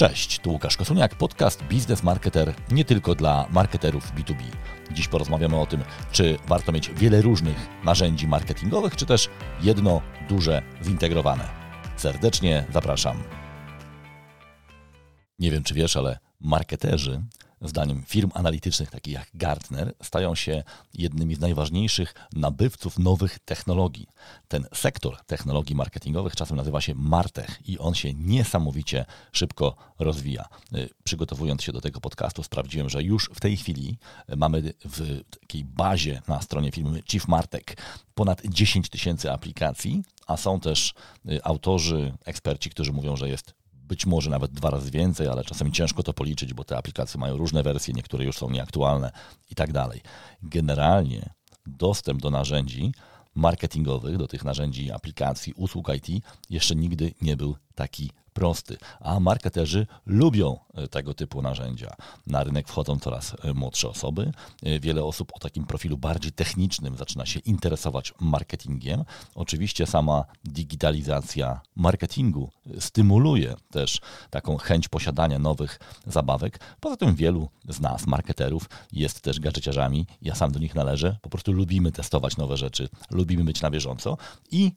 Cześć, tu Łukasz Kosuniak, podcast Biznes Marketer nie tylko dla marketerów B2B. Dziś porozmawiamy o tym, czy warto mieć wiele różnych narzędzi marketingowych, czy też jedno duże, zintegrowane. Serdecznie zapraszam. Nie wiem, czy wiesz, ale marketerzy zdaniem firm analitycznych takich jak Gartner, stają się jednymi z najważniejszych nabywców nowych technologii. Ten sektor technologii marketingowych czasem nazywa się Martech i on się niesamowicie szybko rozwija. Y, przygotowując się do tego podcastu, sprawdziłem, że już w tej chwili mamy w takiej bazie na stronie firmy Chief Martek ponad 10 tysięcy aplikacji, a są też y, autorzy, eksperci, którzy mówią, że jest być może nawet dwa razy więcej, ale czasem ciężko to policzyć, bo te aplikacje mają różne wersje, niektóre już są nieaktualne i tak dalej. Generalnie dostęp do narzędzi marketingowych, do tych narzędzi, aplikacji, usług IT jeszcze nigdy nie był taki prosty, a marketerzy lubią e, tego typu narzędzia. Na rynek wchodzą coraz e, młodsze osoby. E, wiele osób o takim profilu bardziej technicznym zaczyna się interesować marketingiem. Oczywiście sama digitalizacja marketingu stymuluje też taką chęć posiadania nowych zabawek. Poza tym wielu z nas, marketerów, jest też gadżeciarzami. Ja sam do nich należę. Po prostu lubimy testować nowe rzeczy, lubimy być na bieżąco i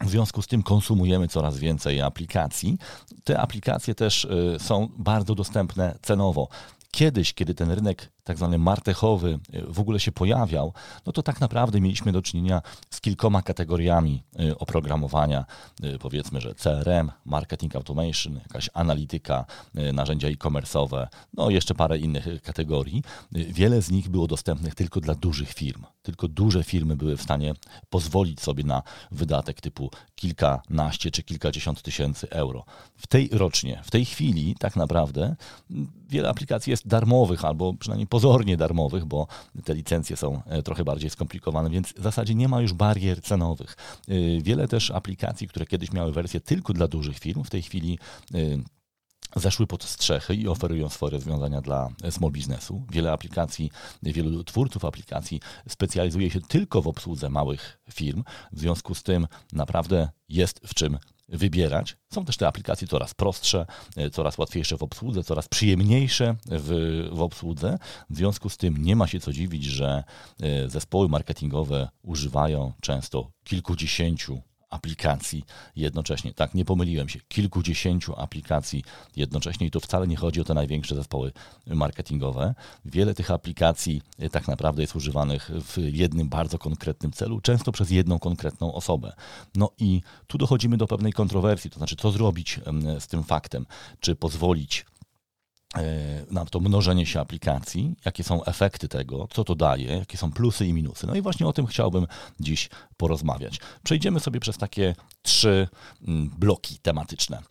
w związku z tym konsumujemy coraz więcej aplikacji. Te aplikacje też y, są bardzo dostępne cenowo. Kiedyś, kiedy ten rynek tak zwany martechowy y, w ogóle się pojawiał, no to tak naprawdę mieliśmy do czynienia z kilkoma kategoriami y, oprogramowania, y, powiedzmy, że CRM, marketing automation, jakaś analityka, narzędzia e-commerce'owe, no jeszcze parę innych kategorii. Wiele z nich było dostępnych tylko dla dużych firm. Tylko duże firmy były w stanie pozwolić sobie na wydatek typu kilkanaście czy kilkadziesiąt tysięcy euro. W tej rocznie, w tej chwili tak naprawdę wiele aplikacji jest darmowych albo przynajmniej pozornie darmowych, bo te licencje są e, trochę bardziej skomplikowane, więc w zasadzie nie ma już barier cenowych. E, wiele też aplikacji, które kiedyś miały wersję tylko dla dużych firm, w tej chwili e, zeszły pod strzechy i oferują swoje rozwiązania dla small businessu. Wiele aplikacji, wielu twórców aplikacji specjalizuje się tylko w obsłudze małych firm. W związku z tym naprawdę jest w czym wybierać. Są też te aplikacje coraz prostsze, coraz łatwiejsze w obsłudze, coraz przyjemniejsze w, w obsłudze. W związku z tym nie ma się co dziwić, że e, zespoły marketingowe używają często kilkudziesięciu aplikacji jednocześnie. Tak, nie pomyliłem się. Kilkudziesięciu aplikacji jednocześnie i to wcale nie chodzi o te największe zespoły marketingowe. Wiele tych aplikacji e, tak naprawdę jest używanych w jednym bardzo konkretnym celu, często przez jedną konkretną osobę. No i tu dochodzimy do pewnej kontrowersji, to znaczy co zrobić z tym faktem, czy pozwolić na to mnożenie się aplikacji, jakie są efekty tego, co to daje, jakie są plusy i minusy. No i właśnie o tym chciałbym dziś porozmawiać. Przejdziemy sobie przez takie trzy mm, bloki tematyczne.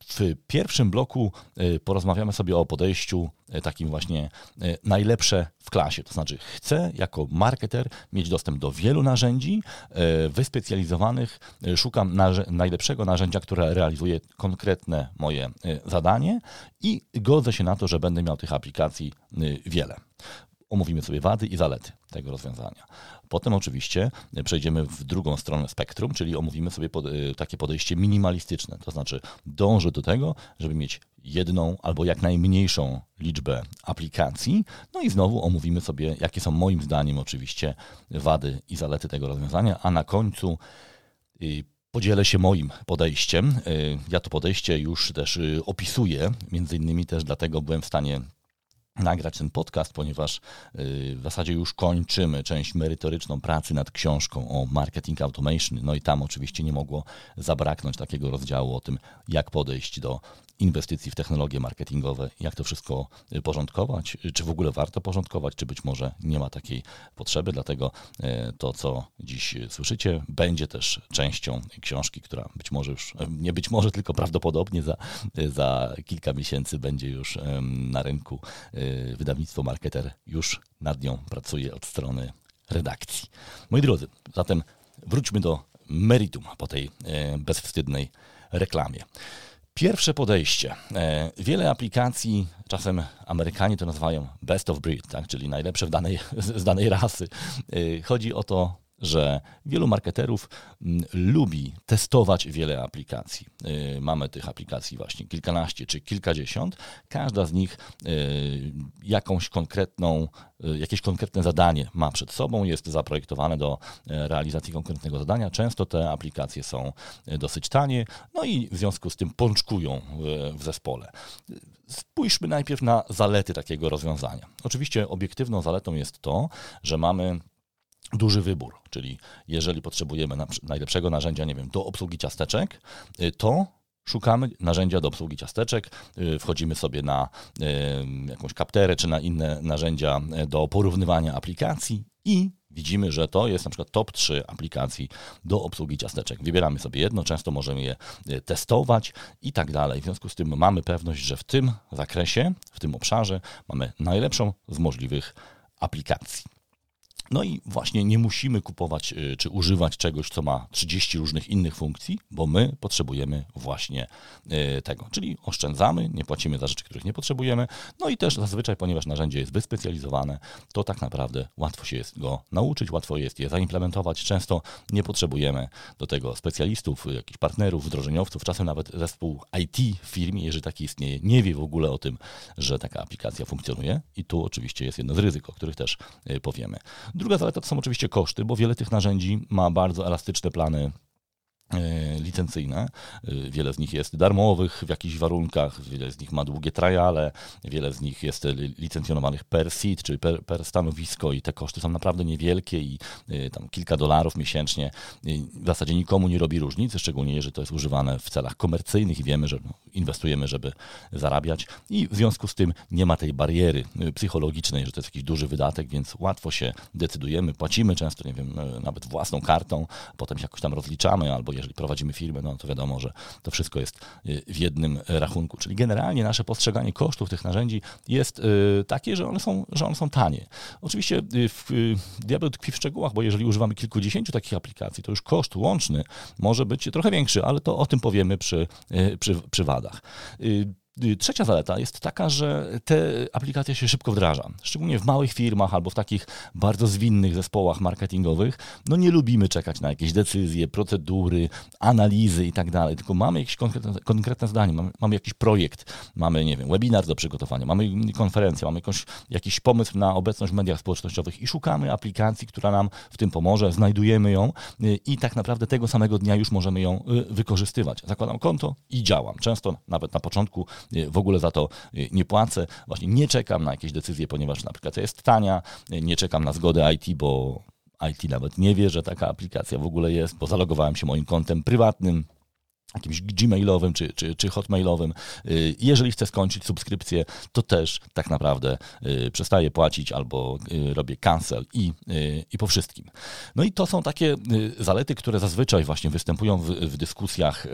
W pierwszym bloku y, porozmawiamy sobie o podejściu y, takim właśnie y, najlepsze w klasie. To znaczy, chcę jako marketer mieć dostęp do wielu narzędzi wyspecjalizowanych. Szukam najlepszego narzędzia, które realizuje konkretne moje zadanie i godzę się na to, że będę miał tych aplikacji wiele omówimy sobie wady i zalety tego rozwiązania. Potem oczywiście przejdziemy w drugą stronę spektrum, czyli omówimy sobie pod, y, takie podejście minimalistyczne, to znaczy dążę do tego, żeby mieć jedną albo jak najmniejszą liczbę aplikacji. No i znowu omówimy sobie, jakie są moim zdaniem oczywiście wady i zalety tego rozwiązania, a na końcu y, Podzielę się moim podejściem. Y, ja to podejście już też opisuję, między innymi też dlatego byłem w stanie nagrać ten podcast, ponieważ y, w zasadzie już kończymy część merytoryczną pracy nad książką o marketing automation. No i tam oczywiście nie mogło zabraknąć takiego rozdziału o tym, jak podejść do inwestycji w technologie marketingowe, jak to wszystko porządkować, czy w ogóle warto porządkować, czy być może nie ma takiej potrzeby. Dlatego y, to, co dziś słyszycie, będzie też częścią książki, która być może już, nie być może, tylko prawdopodobnie za, za kilka miesięcy będzie już na rynku wydawnictwo Marketer już nad nią pracuje od strony redakcji. Moi drodzy, zatem wróćmy do meritum po tej bezwstydnej reklamie. Pierwsze podejście. Y, wiele aplikacji, czasem Amerykanie to nazywają best of breed, tak? czyli najlepsze w danej, z danej rasy. Chodzi o to, że wielu marketerów mm, lubi testować wiele aplikacji. Y, mamy tych aplikacji właśnie kilkanaście czy kilkadziesiąt. Każda z nich y, jakąś konkretną, y, jakieś konkretne zadanie ma przed sobą, jest zaprojektowane do realizacji konkretnego zadania. Często te aplikacje są dosyć tanie, no i w związku z tym pączkują w zespole. Spójrzmy najpierw na zalety takiego rozwiązania. Oczywiście obiektywną zaletą jest to, że mamy duży wybór, czyli jeżeli potrzebujemy najlepszego narzędzia, nie wiem, do obsługi ciasteczek, y, to szukamy narzędzia do obsługi ciasteczek, y, wchodzimy sobie na y, jakąś kapterę czy na inne narzędzia do porównywania aplikacji i widzimy, że to jest na przykład top 3 aplikacji do obsługi ciasteczek. Wybieramy sobie jedno, często możemy je testować i tak dalej. W związku z tym mamy pewność, że w tym zakresie, w tym obszarze mamy najlepszą z możliwych aplikacji. No i właśnie nie musimy kupować y, czy używać czegoś, co ma 30 różnych innych funkcji, bo my potrzebujemy właśnie y, tego. Czyli oszczędzamy, nie płacimy za rzeczy, których nie potrzebujemy. No i też zazwyczaj, ponieważ narzędzie jest wyspecjalizowane, to tak naprawdę łatwo się jest go nauczyć, łatwo jest je zaimplementować. Często nie potrzebujemy do tego specjalistów, jakichś partnerów, wdrożeniowców, czasem nawet zespół IT w firmie, jeżeli taki istnieje, nie wie w ogóle o tym, że taka aplikacja funkcjonuje. I tu oczywiście jest jedno z ryzyk, o których też y, powiemy. Druga zaleta to są oczywiście koszty, bo wiele tych narzędzi ma bardzo elastyczne plany licencyjne. E, wiele z nich jest darmowych w jakichś warunkach, wiele z nich ma długie triale, wiele z nich jest licencjonowanych per seat, czyli per, per stanowisko i te koszty są naprawdę niewielkie i e, tam kilka dolarów miesięcznie w zasadzie nikomu nie robi różnicy, szczególnie jeżeli to jest używane w celach komercyjnych i wiemy, że no, inwestujemy, żeby zarabiać i w związku z tym nie ma tej bariery psychologicznej, że to jest jakiś duży wydatek, więc łatwo się decydujemy, płacimy często, nie wiem, nawet własną kartą, potem się jakoś tam rozliczamy albo jeżeli prowadzimy firmę, no to wiadomo, że to wszystko jest y, w jednym rachunku. Czyli generalnie nasze postrzeganie kosztów tych narzędzi jest y, takie, że one są, że one są tanie. Oczywiście y, diabeł tkwi w szczegółach, bo jeżeli używamy kilkudziesięciu takich aplikacji, to już koszt łączny może być trochę większy, ale to o tym powiemy przy, przy, przy wadach. Y, trzecia zaleta jest taka, że te aplikacja się szybko wdraża. Szczególnie w małych firmach albo w takich bardzo zwinnych zespołach marketingowych. No nie lubimy czekać na jakieś decyzje, procedury, analizy i tak dalej, tylko mamy jakieś konkretne, konkretne zdanie, mamy, mamy, jakiś projekt, mamy, nie wiem, webinar do przygotowania, mamy konferencję, mamy jakąś, jakiś pomysł na obecność w mediach społecznościowych i szukamy aplikacji, która nam w tym pomoże, znajdujemy ją y, i tak naprawdę tego samego dnia już możemy ją y, wykorzystywać. Zakładam konto i działam. Często nawet na początku w ogóle za to y, nie płacę. Właśnie nie czekam na jakieś decyzje, ponieważ aplikacja jest tania, y, nie czekam na zgodę IT, bo IT nawet nie wie, że taka aplikacja w ogóle jest, bo zalogowałem się moim kontem prywatnym, jakimś gmailowym czy, czy, czy hotmailowym. Y, jeżeli chcę skończyć subskrypcję, to też tak naprawdę y, przestaję płacić albo y, robię cancel i, i po wszystkim. No i to są takie zalety, które zazwyczaj właśnie występują w, w dyskusjach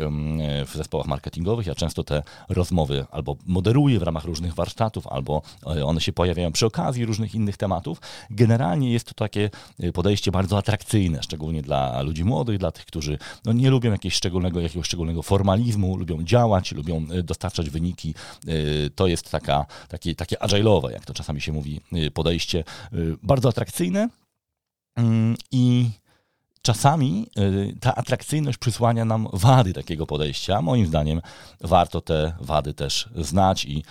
w zespołach marketingowych. Ja często te rozmowy albo moderuję w ramach różnych warsztatów, albo one się pojawiają przy okazji różnych innych tematów. Generalnie jest to takie podejście bardzo atrakcyjne, szczególnie dla ludzi młodych, dla tych, którzy no, nie lubią jakiegoś szczególnego, jakiegoś szczególnego formalizmu, lubią działać, lubią e, dostarczać wyniki. E, to jest taka, takie, takie agile'owe, jak to czasami się mówi, e, podejście. Bardzo atrakcyjne mm, i czasami ta atrakcyjność przysłania nam wady takiego podejścia. Moim zdaniem warto te wady też znać i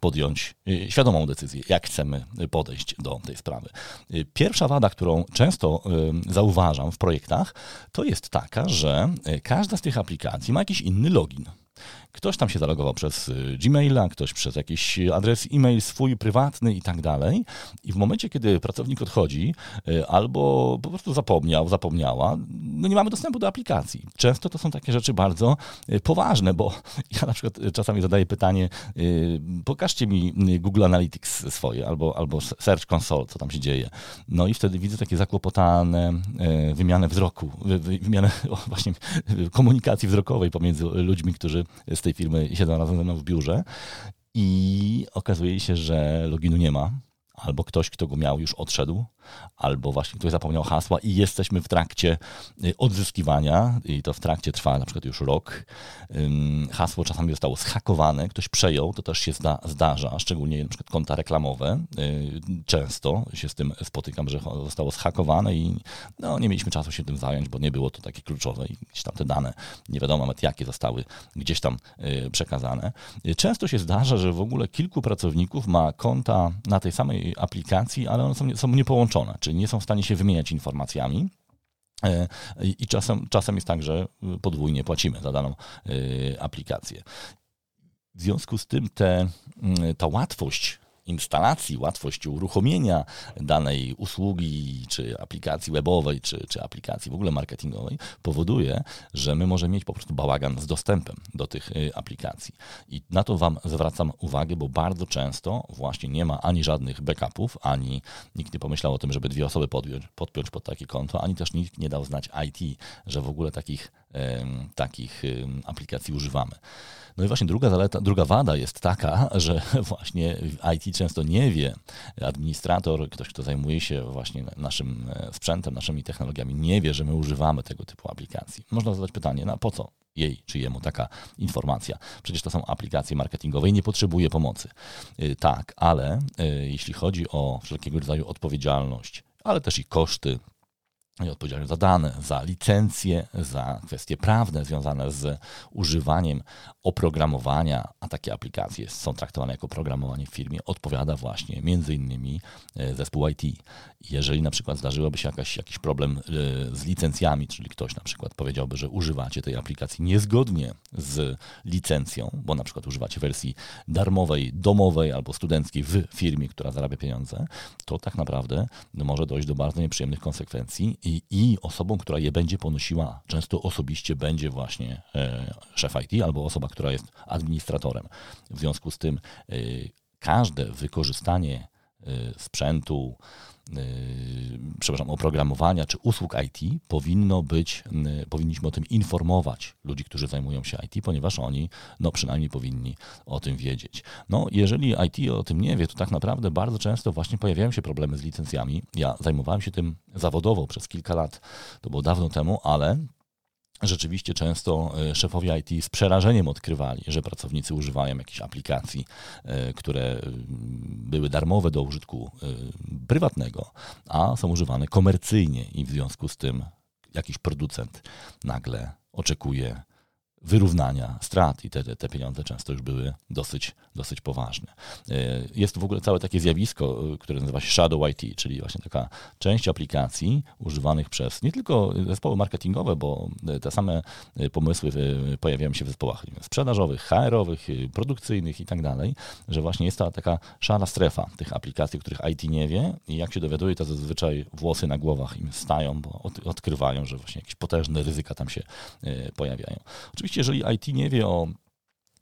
podjąć świadomą decyzję, jak chcemy podejść do tej sprawy. Pierwsza wada, którą często zauważam w projektach, to jest taka, że każda z tych aplikacji ma jakiś inny login. Ktoś tam się zalogował przez y, Gmaila, ktoś przez jakiś adres e-mail swój prywatny i tak dalej. I w momencie, kiedy pracownik odchodzi, y, albo po prostu zapomniał, zapomniała, no nie mamy dostępu do aplikacji. Często to są takie rzeczy bardzo y, poważne, bo ja na przykład czasami zadaję pytanie, pokażcie mi Google Analytics swoje, albo, albo Search Console, co tam się dzieje. No i wtedy widzę takie zakłopotane wymianę wzroku, wymianę właśnie komunikacji wzrokowej pomiędzy ludźmi, którzy z tej firmy siedzą razem ze mną w biurze i okazuje się, że loginu nie ma albo ktoś, kto go miał, już odszedł, albo właśnie ktoś zapomniał hasła i jesteśmy w trakcie y, odzyskiwania i to w trakcie trwa na przykład już rok. Hasło czasami zostało zhakowane, ktoś przejął, to też się zda, zdarza, szczególnie na przykład konta reklamowe. Y, często się z tym spotykam, że zostało zhakowane i no, nie mieliśmy czasu się tym zająć, bo nie było to takie kluczowe i gdzieś tam te dane, nie wiadomo nawet jakie zostały gdzieś tam y, przekazane. Często się zdarza, że w ogóle kilku pracowników ma konta na tej samej aplikacji, ale one są, są niepołączone, czyli nie są w stanie się wymieniać informacjami. E, I czasem, czasem jest tak, że podwójnie płacimy za daną e, aplikację. W związku z tym te, mm, ta łatwość instalacji, łatwość uruchomienia danej usługi, czy aplikacji webowej, czy, czy aplikacji w ogóle marketingowej, powoduje, że my możemy mieć po prostu bałagan z dostępem do tych y, aplikacji. I na to Wam zwracam uwagę, bo bardzo często właśnie nie ma ani żadnych backupów, ani nikt nie pomyślał o tym, żeby dwie osoby podpiąć, podpiąć pod takie konto, ani też nikt nie dał znać IT, że w ogóle takich, takich aplikacji używamy. No i właśnie druga zaleta, druga wada jest taka, że właśnie IT często nie wie, administrator, ktoś, kto zajmuje się właśnie naszym e, sprzętem, naszymi technologiami, nie wie, że my używamy tego typu aplikacji. Można zadać pytanie, no po co jej czy jemu taka informacja. Przecież to są aplikacje marketingowe i nie potrzebuje pomocy. E, tak, ale e, jeśli chodzi o wszelkiego rodzaju odpowiedzialność, ale też i koszty, odpowiedzialny za dane, za licencje, za kwestie prawne związane z używaniem oprogramowania, a takie aplikacje są traktowane jako programowanie w firmie, odpowiada właśnie między innymi e, zespół IT. Jeżeli na przykład zdarzyłoby się jakaś, jakiś problem e, z licencjami, czyli ktoś na przykład powiedziałby, że używacie tej aplikacji niezgodnie z licencją, bo na przykład używacie wersji darmowej, domowej albo studenckiej w firmie, która zarabia pieniądze, to tak naprawdę może dojść do bardzo nieprzyjemnych konsekwencji i, i osobą, która je będzie ponosiła, często osobiście będzie właśnie e, szef IT albo osoba, która jest administratorem. W związku z tym e, każde wykorzystanie sprzętu, przepraszam, oprogramowania czy usług IT powinno być, powinniśmy o tym informować ludzi, którzy zajmują się IT, ponieważ oni no przynajmniej powinni o tym wiedzieć. No jeżeli IT o tym nie wie, to tak naprawdę bardzo często właśnie pojawiają się problemy z licencjami. Ja zajmowałem się tym zawodowo przez kilka lat, to było dawno temu, ale rzeczywiście często e, szefowie IT z przerażeniem odkrywali, że pracownicy używają jakichś aplikacji, e, które były darmowe do użytku e, prywatnego, a są używane komercyjnie i w związku z tym jakiś producent nagle oczekuje wyrównania strat i te, te, pieniądze często już były dosyć, dosyć poważne. E, jest w ogóle całe takie zjawisko, e, które nazywa się Shadow IT, czyli właśnie taka część aplikacji używanych przez nie tylko zespoły marketingowe, bo te same pomysły pojawiają się w zespołach sprzedażowych, HR-owych, produkcyjnych i tak dalej, że właśnie jest ta taka szara strefa tych aplikacji, których IT nie wie i jak się dowiaduje, to zazwyczaj włosy na głowach im stają, bo odkrywają, że właśnie jakieś potężne ryzyka tam się e, pojawiają. Oczywiście Oczywiście, jeżeli IT nie wie o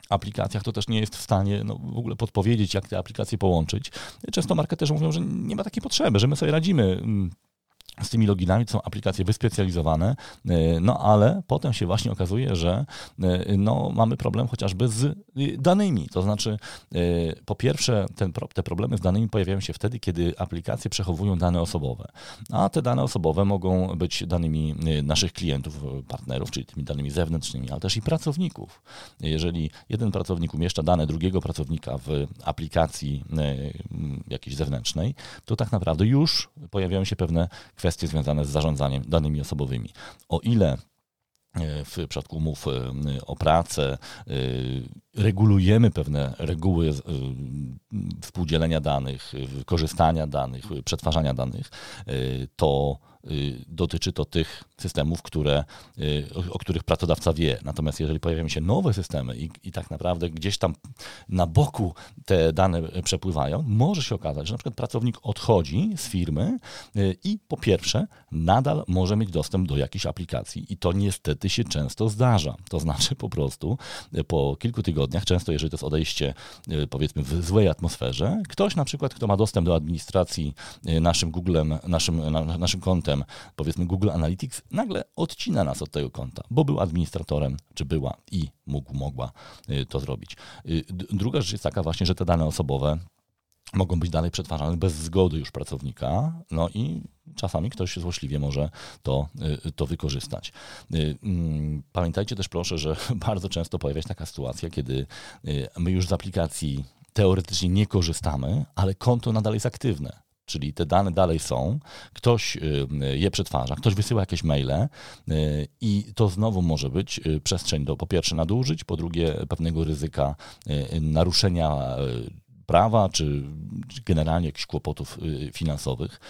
aplikacjach, to też nie jest w stanie no, w ogóle podpowiedzieć, jak te aplikacje połączyć. Często marketerzy mówią, że nie ma takiej potrzeby, że my sobie radzimy mm, z tymi loginami, są aplikacje wyspecjalizowane, e, no ale potem się właśnie okazuje, że e, no, mamy problem chociażby z danymi. To znaczy, e, po pierwsze, ten, te problemy z danymi pojawiają się wtedy, kiedy aplikacje przechowują dane osobowe, a te dane osobowe mogą być danymi naszych klientów, partnerów, czyli tymi danymi zewnętrznymi, ale też i pracowników. Jeżeli jeden pracownik umieszcza dane drugiego pracownika w aplikacji jakiejś zewnętrznej, to tak naprawdę już pojawiają się pewne kwestie związane z zarządzaniem danymi osobowymi. O ile e, w przypadku umów e, o pracę e, regulujemy pewne reguły współdzielenia danych, korzystania danych, przetwarzania danych, to dotyczy to tych systemów, które, o, o, których pracodawca wie. Natomiast jeżeli pojawiają się nowe systemy i, i, tak naprawdę gdzieś tam na boku te dane przepływają, może się okazać, że na przykład pracownik odchodzi z firmy y, i po pierwsze nadal może mieć dostęp do jakiejś aplikacji i to niestety się często zdarza. To znaczy po prostu y, po kilku tygodniach, często jeżeli to jest odejście y, powiedzmy w złej atmosferze, ktoś na przykład, kto ma dostęp do administracji naszym Googlem, naszym, naszym kontem, powiedzmy Google Analytics, nagle odcina nas od tego konta, bo był administratorem, czy była i mógł, mogła y, to zrobić. Y, druga rzecz jest taka właśnie, że te dane osobowe mogą być dalej przetwarzane bez zgody już pracownika, no i czasami ktoś złośliwie może to, y, to wykorzystać. Mm, pamiętajcie też proszę, że bardzo często pojawia się taka sytuacja, kiedy my już z aplikacji teoretycznie nie korzystamy, ale konto nadal jest aktywne. Czyli te dane dalej są, ktoś je przetwarza, ktoś wysyła jakieś maile i to znowu może być przestrzeń do po pierwsze nadużyć, po drugie pewnego ryzyka naruszenia prawa, czy, generalnie jakichś kłopotów y, finansowych.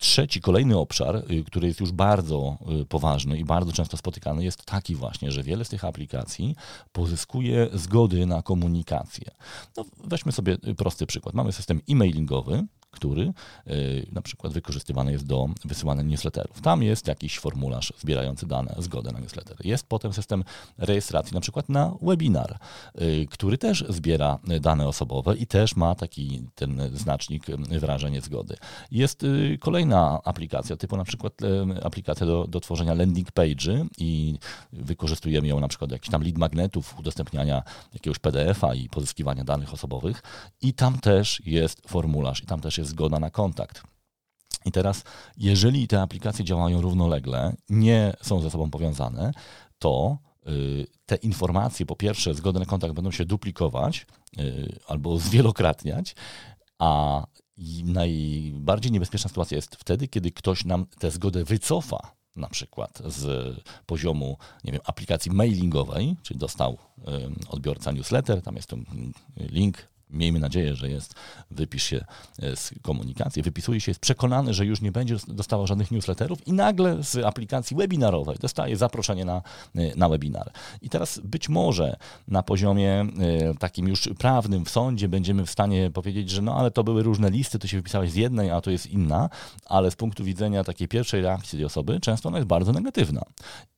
Trzeci, kolejny obszar, y, który jest już bardzo y, poważny i bardzo często spotykany, jest taki właśnie, że wiele z tych aplikacji pozyskuje zgody na komunikację. No, weźmy sobie prosty przykład. Mamy system e-mailingowy, który y, na przykład wykorzystywany jest do wysyłania newsletterów. Tam jest jakiś formularz zbierający dane, zgodę na newsletter. Jest potem system rejestracji na przykład na webinar, y, który też zbiera dane osobowe i też ma taki ten znacznik wyrażenie zgody. Jest kolejna aplikacja, typu na przykład aplikacja do, do tworzenia landing page i wykorzystujemy ją na przykład do jakichś tam lead magnetów, udostępniania jakiegoś PDF-a i pozyskiwania danych osobowych i tam też jest formularz i tam też zgoda na kontakt. I teraz, jeżeli te aplikacje działają równolegle, nie są ze sobą powiązane, to y, te informacje, po pierwsze, zgody na kontakt będą się duplikować y, albo zwielokrotniać, a najbardziej niebezpieczna sytuacja jest wtedy, kiedy ktoś nam tę zgodę wycofa, na przykład z poziomu nie wiem, aplikacji mailingowej, czyli dostał odbiorca newsletter, tam jest ten link miejmy nadzieję, że jest, wypisz się e, z komunikacji, wypisuje się, jest przekonany, że już nie będzie dostawał żadnych newsletterów i nagle z aplikacji webinarowej dostaje zaproszenie na, e, na webinar. I teraz być może na poziomie e, takim już prawnym w sądzie będziemy w stanie powiedzieć, że no ale to były różne listy, to się wypisałeś z jednej, a to jest inna, ale z punktu widzenia takiej pierwszej reakcji tej osoby często ona jest bardzo negatywna.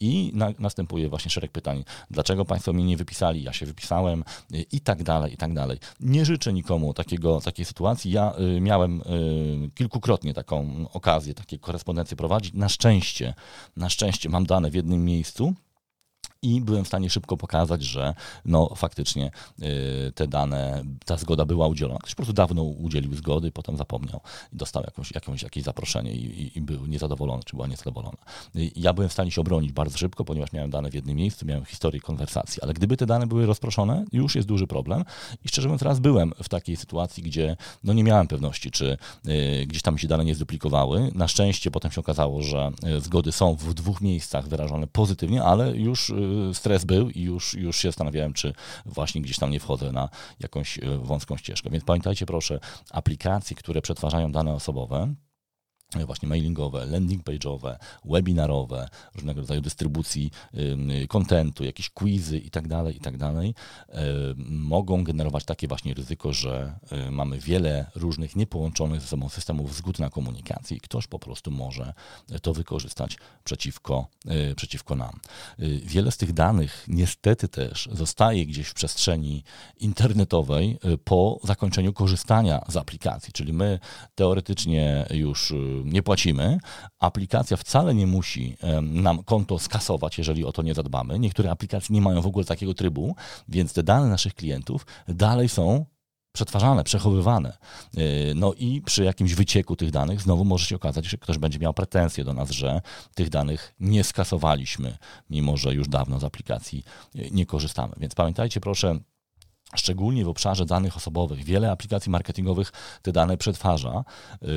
I na, następuje właśnie szereg pytań, dlaczego Państwo mnie nie wypisali, ja się wypisałem i tak dalej, i tak dalej. Nie nie życzę nikomu takiego, takiej sytuacji. Ja y, miałem y, kilkukrotnie taką okazję, takie korespondencje prowadzić. Na szczęście, na szczęście mam dane w jednym miejscu i byłem w stanie szybko pokazać, że no faktycznie y, te dane, ta zgoda była udzielona. Ktoś po prostu dawno udzielił zgody, potem zapomniał dostał jakąś, jakąś, jakieś zaproszenie i, i, i był niezadowolony, czy była niezadowolona. Y, ja byłem w stanie się obronić bardzo szybko, ponieważ miałem dane w jednym miejscu, miałem historię konwersacji, ale gdyby te dane były rozproszone, już jest duży problem i szczerze mówiąc raz byłem w takiej sytuacji, gdzie no nie miałem pewności, czy y, gdzieś tam się dane nie zduplikowały. Na szczęście potem się okazało, że y, zgody są w dwóch miejscach wyrażone pozytywnie, ale już y, stres był i już, już się zastanawiałem, czy właśnie gdzieś tam nie wchodzę na jakąś e, wąską ścieżkę. Więc pamiętajcie proszę, aplikacje, które przetwarzają dane osobowe, właśnie mailingowe, landing page'owe, webinarowe, różnego rodzaju dystrybucji kontentu, jakieś quizy i tak dalej, i tak dalej, mogą generować takie właśnie ryzyko, że y, mamy wiele różnych niepołączonych ze sobą systemów zgód na komunikację i ktoś po prostu może to wykorzystać przeciwko, y, przeciwko nam. Y, wiele z tych danych niestety też zostaje gdzieś w przestrzeni internetowej po zakończeniu korzystania z aplikacji, czyli my teoretycznie już nie płacimy, aplikacja wcale nie musi nam konto skasować, jeżeli o to nie zadbamy. Niektóre aplikacje nie mają w ogóle takiego trybu, więc te dane naszych klientów dalej są przetwarzane, przechowywane. E, no i przy jakimś wycieku tych danych znowu może się okazać, że ktoś będzie miał pretensje do nas, że tych danych nie skasowaliśmy, mimo że już dawno z aplikacji e, nie korzystamy. Więc pamiętajcie proszę, Szczególnie w obszarze danych osobowych. Wiele aplikacji marketingowych te dane przetwarza.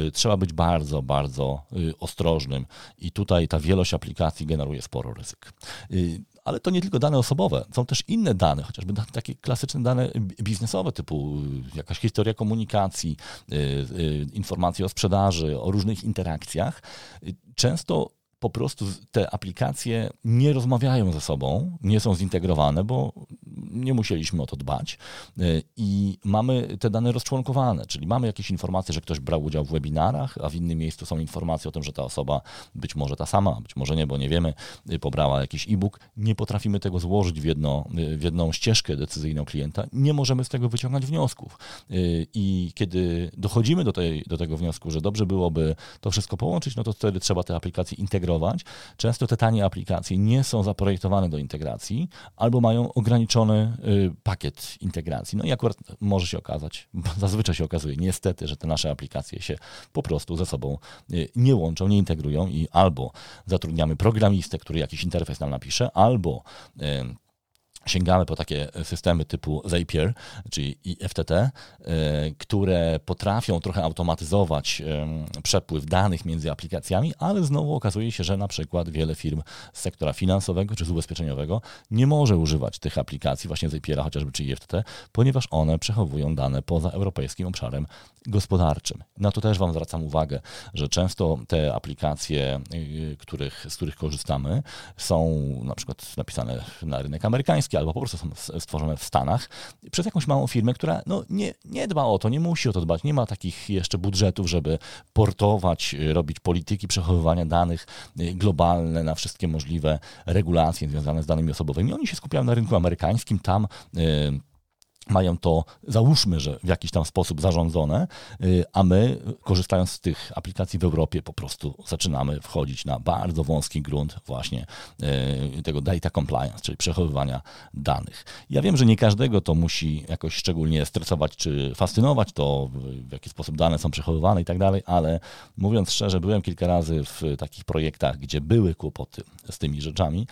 Y, trzeba być bardzo, bardzo y, ostrożnym i tutaj ta wielość aplikacji generuje sporo ryzyk. Y, ale to nie tylko dane osobowe, są też inne dane, chociażby takie klasyczne dane biznesowe, typu jakaś historia komunikacji, informacje o sprzedaży, o różnych interakcjach. Często po prostu te aplikacje nie rozmawiają ze sobą, nie są zintegrowane, bo nie musieliśmy o to dbać y, i mamy te dane rozczłonkowane, czyli mamy jakieś informacje, że ktoś brał udział w webinarach, a w innym miejscu są informacje o tym, że ta osoba być może ta sama, być może nie, bo nie wiemy, y, pobrała jakiś e-book. Nie potrafimy tego złożyć w, jedno, y, w jedną ścieżkę decyzyjną klienta, nie możemy z tego wyciągać wniosków. I kiedy dochodzimy do, tej, do tego wniosku, że dobrze byłoby to wszystko połączyć, no to wtedy trzeba te aplikacje integrować. Często te tanie aplikacje nie są zaprojektowane do integracji albo mają ograniczony kupujemy pakiet integracji. No i akurat może się okazać, zazwyczaj się okazuje niestety, że te nasze aplikacje się po prostu ze sobą nie łączą, nie integrują i albo zatrudniamy programistę, który jakiś interfejs nam napisze, albo sięgamy po takie systemy typu Zapier, czyli FTT, e, które potrafią trochę automatyzować przepływ danych między aplikacjami, ale znowu okazuje się, że na przykład wiele firm z sektora finansowego czy z ubezpieczeniowego nie może używać tych aplikacji, właśnie Zapiera chociażby czy IFTT, ponieważ one przechowują dane poza europejskim obszarem gospodarczym. Na to też Wam zwracam uwagę, że często te aplikacje, y, których, z których korzystamy, są na przykład napisane na rynek amerykański albo po prostu są stworzone w Stanach przez jakąś małą firmę, która no, nie, nie dba o to, nie musi o to dbać, nie ma takich jeszcze budżetów, żeby portować, y, robić polityki przechowywania danych y, globalne na wszystkie możliwe regulacje związane z danymi osobowymi. Oni się skupiają na rynku amerykańskim, tam mają to, załóżmy, że w jakiś tam sposób zarządzone, y, a my, korzystając z tych aplikacji w Europie, po prostu zaczynamy wchodzić na bardzo wąski grunt właśnie y, tego data compliance, czyli przechowywania danych. Ja wiem, że nie każdego to musi jakoś szczególnie stresować czy fascynować, to w jaki sposób dane są przechowywane i tak dalej, ale mówiąc szczerze, byłem kilka razy w takich projektach, gdzie były kłopoty z tymi rzeczami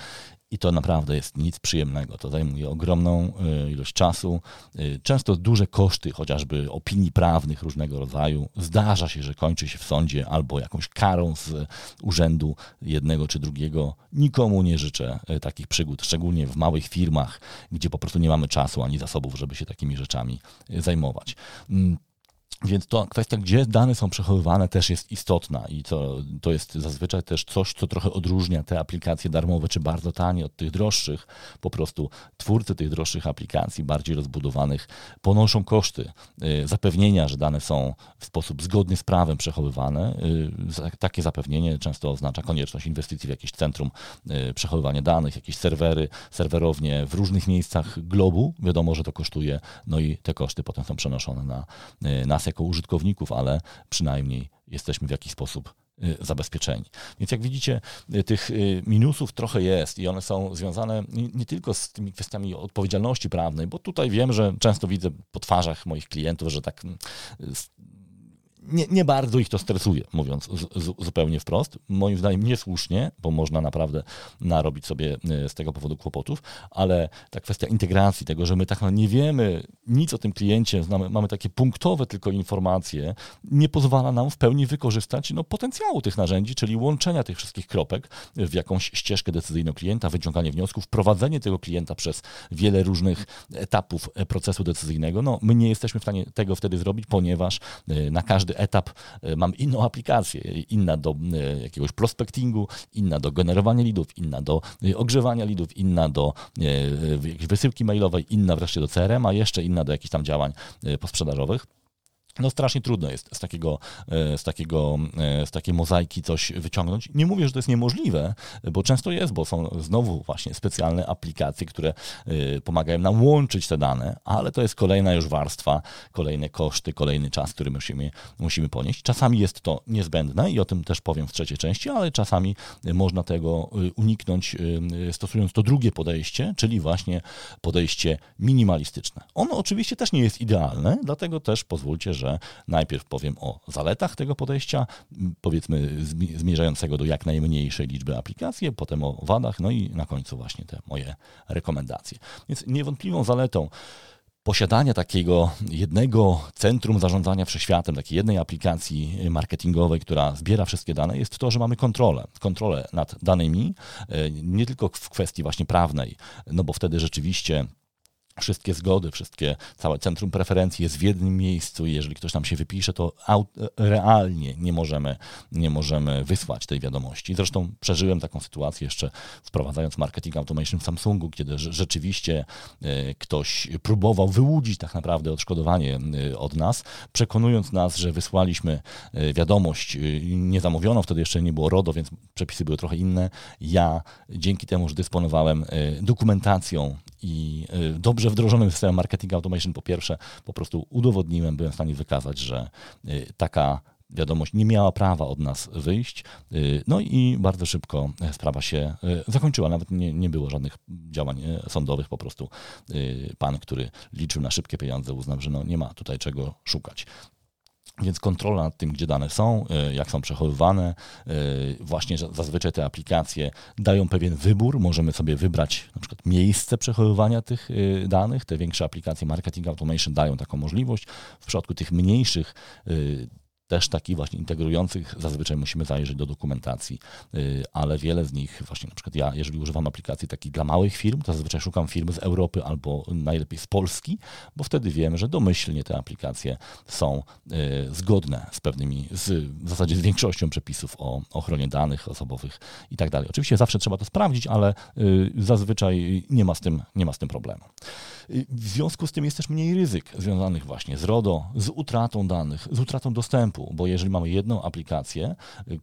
i to naprawdę jest nic przyjemnego. To zajmuje ogromną y, ilość czasu, y, często duże koszty, chociażby opinii prawnych różnego rodzaju. Zdarza się, że kończy się w sądzie albo jakąś karą z urzędu jednego czy drugiego. Nikomu nie życzę y, takich przygód, szczególnie w małych firmach, gdzie po prostu nie mamy czasu ani zasobów, żeby się takimi rzeczami zajmować. Więc to kwestia, gdzie dane są przechowywane, też jest istotna i to, to jest zazwyczaj też coś, co trochę odróżnia te aplikacje darmowe czy bardzo tanie od tych droższych. Po prostu twórcy tych droższych aplikacji, bardziej rozbudowanych, ponoszą koszty y, zapewnienia, że dane są w sposób zgodny z prawem przechowywane. Y, takie zapewnienie często oznacza konieczność inwestycji w jakieś centrum y, przechowywania danych, jakieś serwery, serwerownie w różnych miejscach globu. Wiadomo, że to kosztuje, no i te koszty potem są przenoszone na, na sektor jako użytkowników, ale przynajmniej jesteśmy w jakiś sposób y, zabezpieczeni. Więc jak widzicie, y, tych y, minusów trochę jest i one są związane nie tylko z tymi kwestiami odpowiedzialności prawnej, bo tutaj wiem, że często widzę po twarzach moich klientów, że tak nie, nie bardzo ich to stresuje, mówiąc z, z, zupełnie wprost. Moim zdaniem niesłusznie, bo można naprawdę narobić sobie e, z tego powodu kłopotów, ale ta kwestia integracji, tego, że my tak nie wiemy nic o tym kliencie, znamy, mamy takie punktowe tylko informacje, nie pozwala nam w pełni wykorzystać no, potencjału tych narzędzi, czyli łączenia tych wszystkich kropek w jakąś ścieżkę decyzyjną klienta, wyciąganie wniosków, prowadzenie tego klienta przez wiele różnych etapów e, procesu decyzyjnego. No, my nie jesteśmy w stanie tego wtedy zrobić, ponieważ e, na każdy etap e, mam inną aplikację, inna do e, jakiegoś prospectingu, inna do generowania lidów, inna do e, ogrzewania lidów, inna do jakiejś wysyłki mailowej, inna wreszcie do CRM, a jeszcze inna do jakichś tam działań posprzedażowych. No strasznie trudno jest z takiego, e, z, takiego, e, z takiej mozaiki coś wyciągnąć. Nie mówię, że to jest niemożliwe, bo często jest, bo są znowu właśnie specjalne aplikacje, które e, pomagają nam łączyć te dane, ale to jest kolejna już warstwa, kolejne koszty, kolejny czas, który musimy, musimy ponieść. Czasami jest to niezbędne i o tym też powiem w trzeciej części, ale czasami można tego uniknąć stosując to drugie podejście, czyli właśnie podejście minimalistyczne. Ono oczywiście też nie jest idealne, dlatego też pozwólcie, że że najpierw powiem o zaletach tego podejścia, powiedzmy zmierzającego do jak najmniejszej liczby aplikacji, potem o wadach, no i na końcu właśnie te moje rekomendacje. Więc niewątpliwą zaletą posiadania takiego jednego centrum zarządzania wszechświatem, takiej jednej aplikacji marketingowej, która zbiera wszystkie dane, jest to, że mamy kontrolę. Kontrolę nad danymi, e, nie tylko w kwestii właśnie prawnej, no bo wtedy rzeczywiście wszystkie zgody, wszystkie, całe centrum preferencji jest w jednym miejscu i jeżeli ktoś nam się wypisze, to realnie nie możemy, nie możemy wysłać tej wiadomości. Zresztą przeżyłem taką sytuację jeszcze wprowadzając marketing automation w Samsungu, kiedy rzeczywiście e, ktoś próbował wyłudzić tak naprawdę odszkodowanie e, od nas, przekonując nas, że wysłaliśmy e, wiadomość niezamówioną, wtedy jeszcze nie było RODO, więc przepisy były trochę inne. Ja dzięki temu, że dysponowałem dokumentacją i y, dobrze wdrożonym systemem marketing automation po pierwsze po prostu udowodniłem, byłem w stanie wykazać, że y, taka wiadomość nie miała prawa od nas wyjść. No i bardzo szybko sprawa się zakończyła. Nawet nie, nie było żadnych działań sądowych, po prostu pan, który liczył na szybkie pieniądze, uznał, że no nie ma tutaj czego szukać. Więc kontrola nad tym, gdzie dane są, e, jak są przechowywane, e, właśnie zazwyczaj te aplikacje dają pewien wybór. Możemy sobie wybrać na przykład miejsce przechowywania tych e, danych. Te większe aplikacje Marketing Automation dają taką możliwość. W przypadku tych mniejszych też takich właśnie integrujących zazwyczaj musimy zajrzeć do dokumentacji, y, ale wiele z nich, właśnie na przykład ja, jeżeli używam aplikacji takich dla małych firm, to zazwyczaj szukam firm z Europy albo najlepiej z Polski, bo wtedy wiemy, że domyślnie te aplikacje są y, zgodne z pewnymi, z, w zasadzie z większością przepisów o ochronie danych osobowych i tak dalej. Oczywiście zawsze trzeba to sprawdzić, ale y, zazwyczaj nie ma z tym, nie ma z tym problemu. W związku z tym jest też mniej ryzyk związanych właśnie z RODO, z utratą danych, z utratą dostępu, bo jeżeli mamy jedną aplikację, y,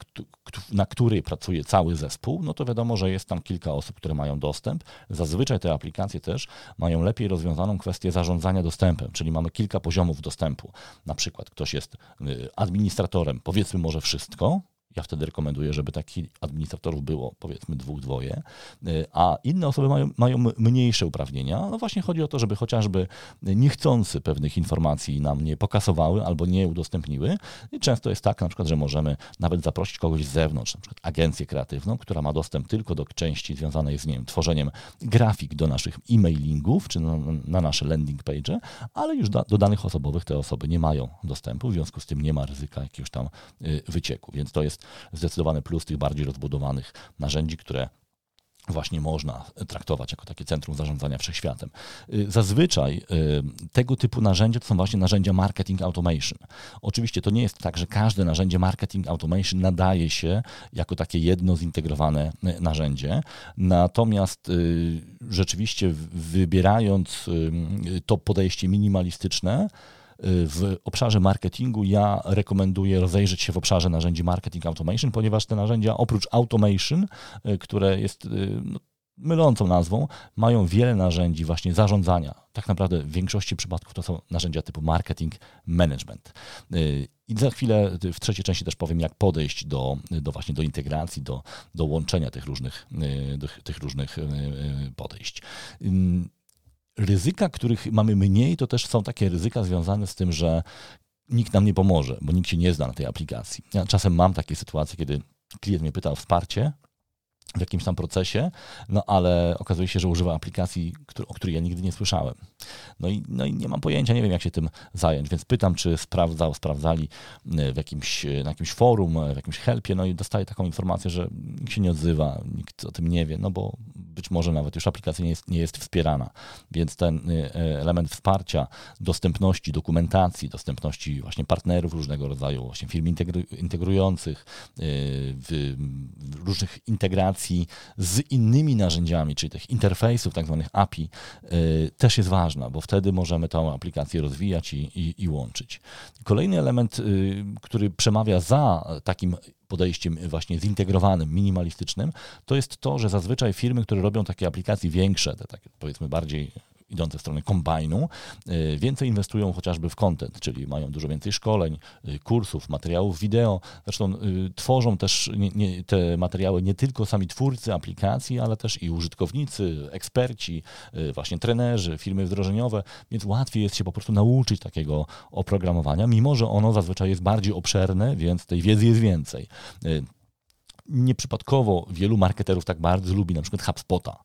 na której pracuje cały zespół, no to wiadomo, że jest tam kilka osób, które mają dostęp. Zazwyczaj te aplikacje też mają lepiej rozwiązaną kwestię zarządzania dostępem, czyli mamy kilka poziomów dostępu. Na przykład ktoś jest y, administratorem, powiedzmy może wszystko, ja wtedy rekomenduję, żeby takich administratorów było powiedzmy dwóch, dwoje, y, a inne osoby mają, mają mniejsze uprawnienia. No właśnie chodzi o to, żeby chociażby niechcący pewnych informacji nam nie pokasowały albo nie udostępniły. I często jest tak na przykład, że możemy nawet zaprosić kogoś z zewnątrz, na przykład agencję kreatywną, która ma dostęp tylko do części związanej z wiem, tworzeniem grafik do naszych e-mailingów czy na, na nasze landing page, ale już da, do danych osobowych te osoby nie mają dostępu, w związku z tym nie ma ryzyka jakiegoś tam y, wycieku. Więc to jest zdecydowany plus tych bardziej rozbudowanych narzędzi, które właśnie można traktować jako takie centrum zarządzania wszechświatem. Y, zazwyczaj y, tego typu narzędzia to są właśnie narzędzia marketing automation. Oczywiście to nie jest tak, że każde narzędzie marketing automation nadaje się jako takie jedno zintegrowane y, narzędzie, natomiast rzeczywiście wybierając to podejście minimalistyczne, w obszarze marketingu ja rekomenduję rozejrzeć się w obszarze narzędzi marketing automation, ponieważ te narzędzia oprócz automation, y, które jest y, no, mylącą nazwą, mają wiele narzędzi właśnie zarządzania. Tak naprawdę w większości przypadków to są narzędzia typu marketing management. Y, I za chwilę w trzeciej części też powiem, jak podejść do, do właśnie do integracji, do, do łączenia tych różnych, tych różnych podejść ryzyka, których mamy mniej, to też są takie ryzyka związane z tym, że nikt nam nie pomoże, bo nikt się nie zna na tej aplikacji. Ja czasem mam takie sytuacje, kiedy klient mnie pyta o wsparcie, w jakimś tam procesie, no ale okazuje się, że używa aplikacji, o której ja nigdy nie słyszałem. No i, no i nie mam pojęcia, nie wiem jak się tym zająć, więc pytam, czy sprawdzał, sprawdzali e, w jakimś, e, na jakimś forum, e, w jakimś helpie, no i dostaję taką informację, że nikt się nie odzywa, nikt o tym nie wie, no bo być może nawet już aplikacja nie jest, nie jest wspierana, więc ten element wsparcia, dostępności dokumentacji, dostępności właśnie partnerów różnego rodzaju, właśnie firm integrujących, w, różnych integracji, z innymi narzędziami, czyli tych interfejsów, tak zwanych API, y, też jest ważna, bo wtedy możemy tą aplikację rozwijać i, i, i łączyć. Kolejny element, y, który przemawia za takim podejściem właśnie zintegrowanym, minimalistycznym, to jest to, że zazwyczaj firmy, które robią takie aplikacje większe, te takie powiedzmy bardziej idące w stronę kombajnu, y, więcej inwestują chociażby w content, czyli mają dużo więcej szkoleń, y, kursów, materiałów wideo. Zresztą y, tworzą też nie, nie, te materiały nie tylko sami twórcy aplikacji, ale też i użytkownicy, eksperci, właśnie trenerzy, firmy wdrożeniowe, więc łatwiej jest się po prostu nauczyć takiego oprogramowania, mimo że ono zazwyczaj jest bardziej obszerne, więc tej wiedzy jest więcej nieprzypadkowo wielu marketerów tak bardzo lubi na przykład HubSpota,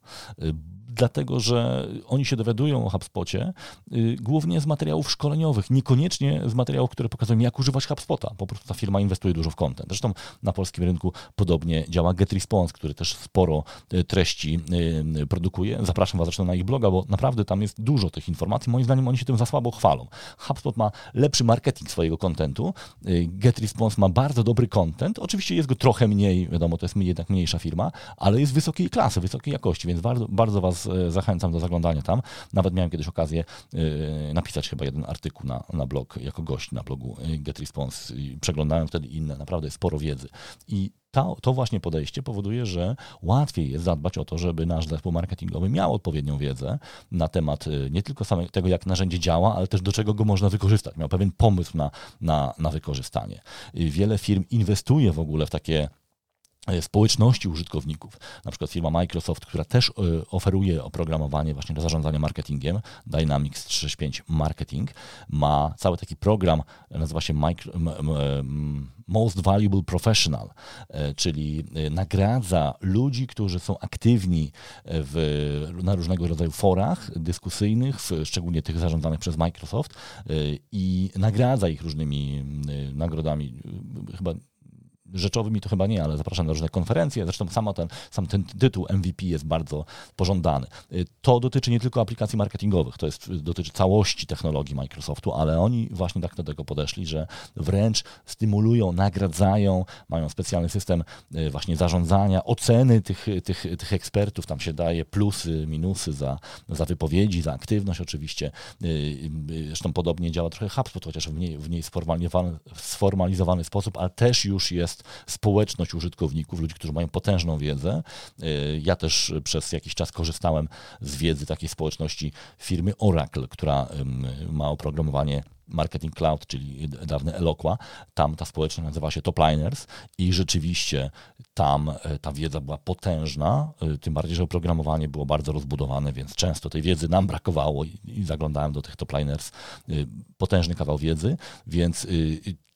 dlatego że oni się dowiadują o HubSpocie y, głównie z materiałów szkoleniowych, niekoniecznie z materiałów, które pokazują, jak używać HubSpota. Po prostu ta firma inwestuje dużo w content. Zresztą na polskim rynku podobnie działa GetResponse, który też sporo y, treści y, produkuje. Zapraszam Was zresztą na ich bloga, bo naprawdę tam jest dużo tych informacji. Moim zdaniem oni się tym za słabo chwalą. HubSpot ma lepszy marketing swojego kontentu. GetResponse ma bardzo dobry content. Oczywiście jest go trochę mniej, wiadomo, to jest jednak mniejsza firma, ale jest wysokiej klasy, wysokiej jakości, więc bardzo, bardzo Was Was zachęcam do zaglądania tam. Nawet miałem kiedyś okazję napisać chyba jeden artykuł na, na blog, jako gość na blogu GetResponse. Przeglądałem wtedy inne, naprawdę sporo wiedzy. I to, to właśnie podejście powoduje, że łatwiej jest zadbać o to, żeby nasz zespół marketingowy miał odpowiednią wiedzę na temat nie tylko samego tego, jak narzędzie działa, ale też do czego go można wykorzystać. Miał pewien pomysł na, na, na wykorzystanie. Wiele firm inwestuje w ogóle w takie E, społeczności użytkowników. Na przykład firma Microsoft, która też e, oferuje oprogramowanie właśnie do zarządzania marketingiem, Dynamics 365 Marketing, ma cały taki program, nazywa się Micro, Most Valuable Professional, e, czyli nagradza ludzi, którzy są aktywni w, na różnego rodzaju forach dyskusyjnych, szczególnie tych zarządzanych przez Microsoft i nagradza ich różnymi nagrodami, chyba rzeczowymi to chyba nie, ale zapraszam na różne konferencje. Zresztą samo ten, sam ten tytuł MVP jest bardzo pożądany. Y, to dotyczy nie tylko aplikacji marketingowych, to jest, dotyczy całości technologii Microsoftu, ale oni właśnie tak do tego podeszli, że wręcz stymulują, nagradzają, mają specjalny system y, właśnie zarządzania, oceny tych, tych, tych ekspertów. Tam się daje plusy, minusy za, za wypowiedzi, za aktywność oczywiście. Y, zresztą podobnie działa trochę HubSpot, chociaż w mniej, w mniej sformalizowany, sformalizowany sposób, ale też już jest społeczność użytkowników, ludzi, którzy mają potężną wiedzę. Y, ja też przez jakiś czas korzystałem z wiedzy takiej społeczności firmy Oracle, która ma oprogramowanie Marketing Cloud, czyli dawne Eloqua. Tam ta społeczność nazywa się Topliners i rzeczywiście tam e, ta wiedza była potężna, e, tym bardziej, że oprogramowanie było bardzo rozbudowane, więc często tej wiedzy nam brakowało i, zaglądałem do tych Topliners. E, potężny kawał wiedzy, więc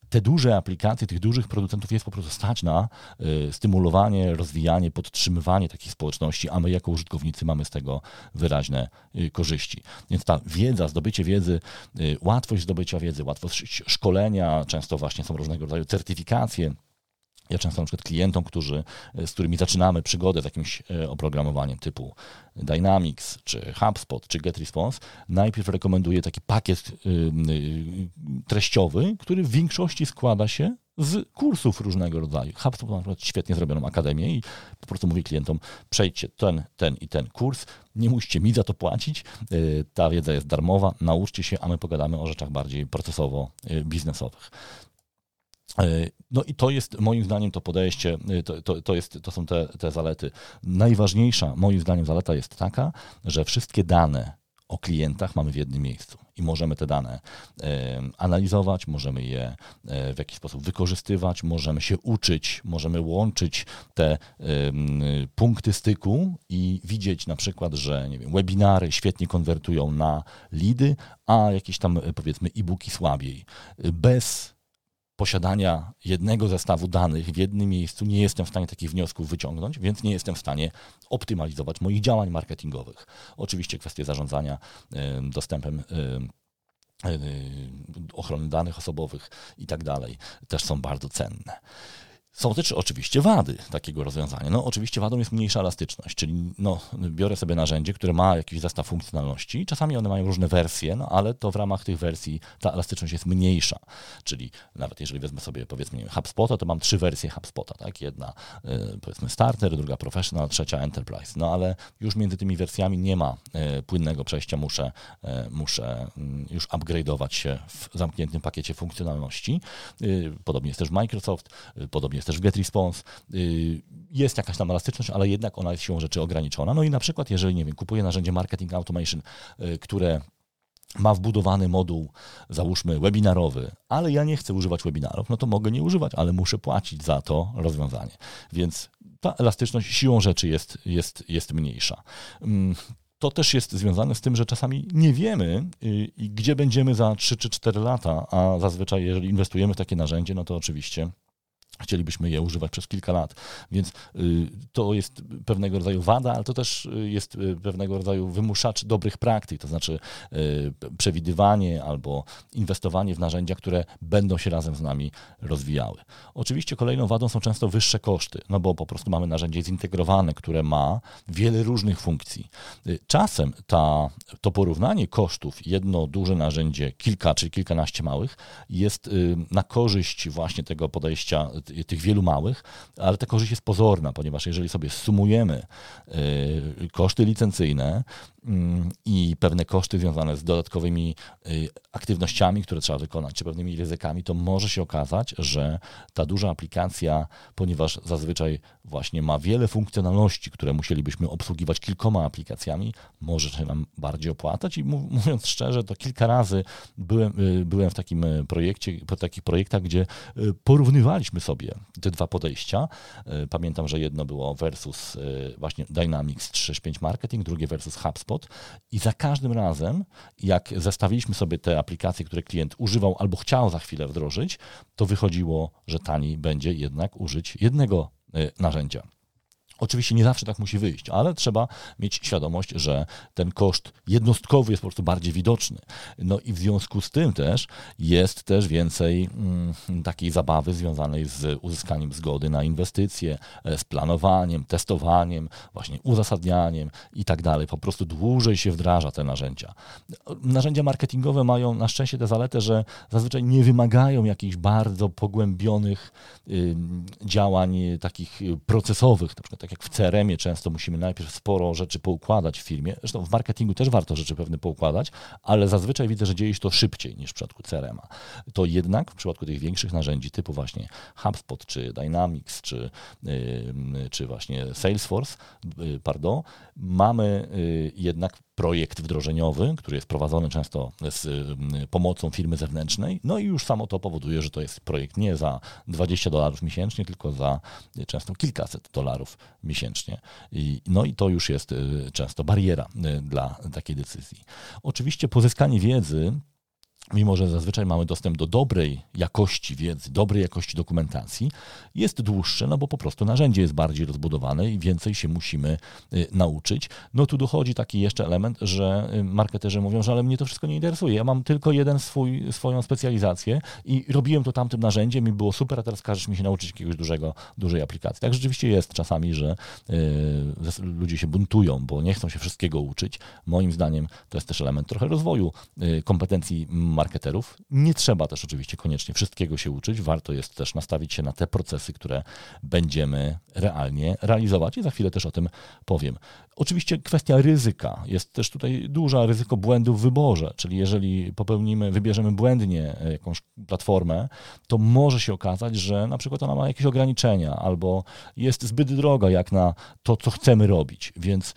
te duże aplikacje, tych dużych producentów jest po prostu stać na y, stymulowanie, rozwijanie, podtrzymywanie takich społeczności, a my jako użytkownicy mamy z tego wyraźne y, korzyści. Więc ta wiedza, zdobycie wiedzy, y, łatwość zdobycia wiedzy, łatwość szkolenia, często właśnie są różnego rodzaju certyfikacje, ja często na przykład klientom, którzy, e, z którymi zaczynamy przygodę z jakimś e, oprogramowaniem typu Dynamics, czy HubSpot, czy GetResponse, najpierw rekomenduję taki pakiet y, treściowy, który w większości składa się z kursów różnego rodzaju. HubSpot ma na przykład świetnie zrobioną akademię i po prostu mówię klientom, przejdźcie ten, ten i ten kurs, nie musicie mi za to płacić, e, ta wiedza jest darmowa, nauczcie się, a my pogadamy o rzeczach bardziej procesowo-biznesowych. E, no i to jest moim zdaniem to podejście, e, to, to, to, jest, to są te, te zalety. Najważniejsza moim zdaniem zaleta jest taka, że wszystkie dane o klientach mamy w jednym miejscu i możemy te dane e, analizować, możemy je w jakiś sposób wykorzystywać, możemy się uczyć, możemy łączyć te punkty styku i widzieć na przykład, że nie wiem, webinary świetnie konwertują na lidy, a jakieś tam powiedzmy e-booki słabiej. Bez posiadania jednego zestawu danych w jednym miejscu nie jestem w stanie takich wniosków wyciągnąć, więc nie jestem w stanie optymalizować moich działań marketingowych. Oczywiście kwestie zarządzania dostępem ochrony danych osobowych i tak dalej też są bardzo cenne. Są też oczywiście wady takiego rozwiązania. No, oczywiście wadą jest mniejsza elastyczność, czyli no, biorę sobie narzędzie, które ma jakiś zestaw funkcjonalności. Czasami one mają różne wersje, no, ale to w ramach tych wersji ta elastyczność jest mniejsza. Czyli nawet jeżeli wezmę sobie powiedzmy HubSpota, to mam trzy wersje HubSpota. Tak? Jedna y, powiedzmy starter, druga professional, trzecia enterprise. No ale już między tymi wersjami nie ma y, płynnego przejścia. Muszę, y, muszę mm, już upgrade'ować się w zamkniętym pakiecie funkcjonalności. Podobnie jest też Microsoft, podobnie jest też w GetResponse. Y, jest jakaś tam elastyczność, ale jednak ona jest siłą rzeczy ograniczona. No i na przykład, jeżeli, nie wiem, kupuję narzędzie Marketing Automation, y, które ma wbudowany moduł, załóżmy, webinarowy, ale ja nie chcę używać webinarów, no to mogę nie używać, ale muszę płacić za to rozwiązanie. Więc ta elastyczność siłą rzeczy jest, jest, jest mniejsza. Mm, to też jest związane z tym, że czasami nie wiemy, y, gdzie będziemy za 3 czy 4 lata, a zazwyczaj, jeżeli inwestujemy w takie narzędzie, no to oczywiście Chcielibyśmy je używać przez kilka lat, więc y, to jest pewnego rodzaju wada, ale to też y, jest y, pewnego rodzaju wymuszacz dobrych praktyk, to znaczy przewidywanie albo inwestowanie w narzędzia, które będą się razem z nami rozwijały. Oczywiście kolejną wadą są często wyższe koszty, no bo po prostu mamy narzędzie zintegrowane, które ma wiele różnych funkcji. Czasem ta, to porównanie kosztów, jedno duże narzędzie, kilka czy kilkanaście małych, jest na korzyść właśnie tego podejścia tych wielu małych, ale ta korzyść jest pozorna, ponieważ jeżeli sobie sumujemy koszty licencyjne, i pewne koszty związane z dodatkowymi y, aktywnościami, które trzeba wykonać, czy pewnymi ryzykami, to może się okazać, że ta duża aplikacja, ponieważ zazwyczaj właśnie ma wiele funkcjonalności, które musielibyśmy obsługiwać kilkoma aplikacjami, może się nam bardziej opłacać i mówiąc szczerze, to kilka razy byłem, y, byłem w takim y, projekcie, po takich projektach, gdzie porównywaliśmy sobie te dwa podejścia. Pamiętam, że jedno było versus właśnie Dynamics 365 Marketing, drugie versus HubSpot i za każdym razem, jak zestawiliśmy sobie te aplikacje, które klient używał albo chciał za chwilę wdrożyć, to wychodziło, że taniej będzie jednak użyć jednego e, narzędzia. Oczywiście nie zawsze tak musi wyjść, ale trzeba mieć świadomość, że ten koszt jednostkowy jest po prostu bardziej widoczny. No i w związku z tym też jest też więcej mm, takiej zabawy związanej z uzyskaniem zgody na inwestycje, e, z planowaniem, testowaniem, właśnie uzasadnianiem i tak dalej. Po prostu dłużej się wdraża te narzędzia. Narzędzia marketingowe mają na szczęście tę zaletę, że zazwyczaj nie wymagają jakichś bardzo pogłębionych y, działań takich procesowych, na przykład tak jak w CRM-ie często musimy najpierw sporo rzeczy poukładać w firmie. Zresztą w marketingu też warto rzeczy pewne poukładać, ale zazwyczaj widzę, że dzieje się to szybciej niż w przypadku CRM-a. To jednak w przypadku tych większych narzędzi typu właśnie HubSpot, czy Dynamics, czy, yy, czy właśnie Salesforce, yy, pardon, mamy yy, jednak projekt wdrożeniowy, który jest prowadzony często z mm, pomocą firmy zewnętrznej, no i już samo to powoduje, że to jest projekt nie za 20 dolarów miesięcznie, tylko za często kilkaset dolarów miesięcznie. I, no i to już jest y, często bariera y, dla takiej decyzji. Oczywiście pozyskanie wiedzy mimo że zazwyczaj mamy dostęp do dobrej jakości wiedzy, dobrej jakości dokumentacji, jest dłuższe, no bo po prostu narzędzie jest bardziej rozbudowane i więcej się musimy y, nauczyć. No tu dochodzi taki jeszcze element, że y, marketerzy mówią, że ale mnie to wszystko nie interesuje. Ja mam tylko jeden swój, swoją specjalizację i robiłem to tamtym narzędziem i było super, a teraz każesz mi się nauczyć jakiegoś dużego, dużej aplikacji. Tak rzeczywiście jest czasami, że y, ludzie się buntują, bo nie chcą się wszystkiego uczyć. Moim zdaniem to jest też element trochę rozwoju y, kompetencji marketerów. Nie trzeba też oczywiście koniecznie wszystkiego się uczyć. Warto jest też nastawić się na te procesy, które będziemy realnie realizować i za chwilę też o tym powiem. Oczywiście kwestia ryzyka. Jest też tutaj duża ryzyko błędu w wyborze, czyli jeżeli popełnimy, wybierzemy błędnie jakąś platformę, to może się okazać, że na przykład ona ma jakieś ograniczenia albo jest zbyt droga jak na to, co chcemy robić. Więc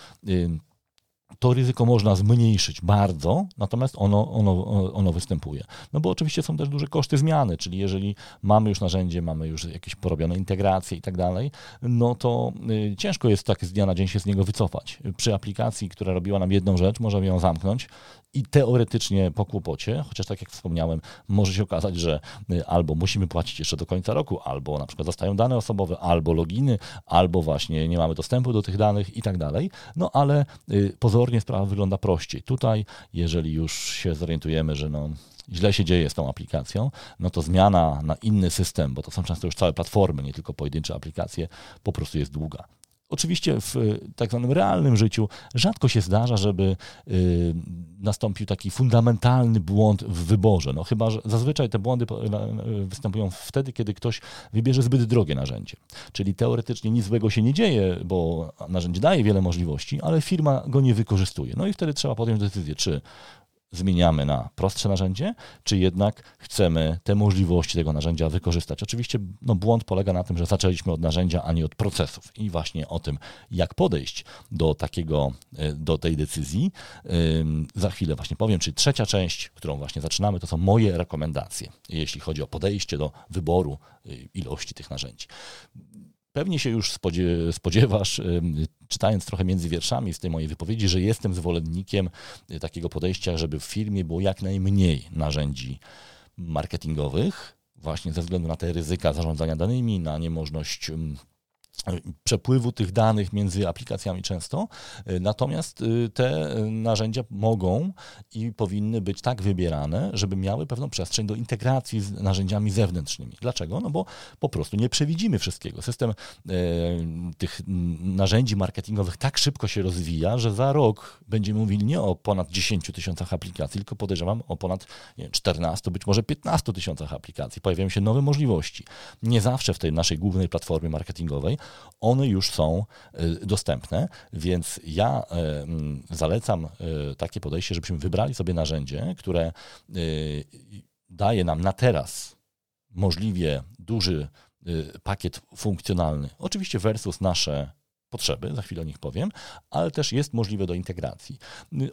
to ryzyko można zmniejszyć bardzo, natomiast ono, ono, ono występuje. No bo oczywiście są też duże koszty zmiany, czyli jeżeli mamy już narzędzie, mamy już jakieś porobione integracje i tak dalej, no to y, ciężko jest tak z dnia na dzień się z niego wycofać. Przy aplikacji, która robiła nam jedną rzecz, możemy ją zamknąć i teoretycznie po kłopocie, chociaż tak jak wspomniałem, może się okazać, że y, albo musimy płacić jeszcze do końca roku, albo na przykład zostają dane osobowe, albo loginy, albo właśnie nie mamy dostępu do tych danych i tak dalej. No ale y, pozornie sprawa wygląda prościej. Tutaj, jeżeli już się zorientujemy, że no, źle się dzieje z tą aplikacją, no to zmiana na inny system, bo to są często już całe platformy, nie tylko pojedyncze aplikacje, po prostu jest długa. Oczywiście w tak zwanym realnym życiu rzadko się zdarza, żeby y, nastąpił taki fundamentalny błąd w wyborze. No chyba, że zazwyczaj te błędy y, występują wtedy, kiedy ktoś wybierze zbyt drogie narzędzie. Czyli teoretycznie nic złego się nie dzieje, bo narzędzie daje wiele możliwości, ale firma go nie wykorzystuje. No i wtedy trzeba podjąć decyzję, czy zmieniamy na prostsze narzędzie, czy jednak chcemy te możliwości tego narzędzia wykorzystać. Oczywiście no, błąd polega na tym, że zaczęliśmy od narzędzia, a nie od procesów. I właśnie o tym, jak podejść do takiego, e, do tej decyzji, za chwilę właśnie powiem. Czyli trzecia część, którą właśnie zaczynamy, to są moje rekomendacje, jeśli chodzi o podejście do wyboru e, ilości tych narzędzi. Pewnie się już spodziewasz, czytając trochę między wierszami z tej mojej wypowiedzi, że jestem zwolennikiem y, takiego podejścia, żeby w firmie było jak najmniej narzędzi marketingowych, właśnie ze względu na te ryzyka zarządzania danymi, na niemożność przepływu tych danych między aplikacjami często. Natomiast te narzędzia mogą i powinny być tak wybierane, żeby miały pewną przestrzeń do integracji z narzędziami zewnętrznymi. Dlaczego? No bo po prostu nie przewidzimy wszystkiego. System e, tych narzędzi marketingowych tak szybko się rozwija, że za rok będziemy mówili nie o ponad 10 tysiącach aplikacji, tylko podejrzewam o ponad nie, 14, być może 15 tysiącach aplikacji. Pojawiają się nowe możliwości. Nie zawsze w tej naszej głównej platformie marketingowej one już są e, dostępne, więc ja e, zalecam e, takie podejście, żebyśmy wybrali sobie narzędzie, które daje nam na teraz możliwie duży pakiet funkcjonalny, oczywiście versus nasze potrzeby, za chwilę o nich powiem, ale też jest możliwe do integracji.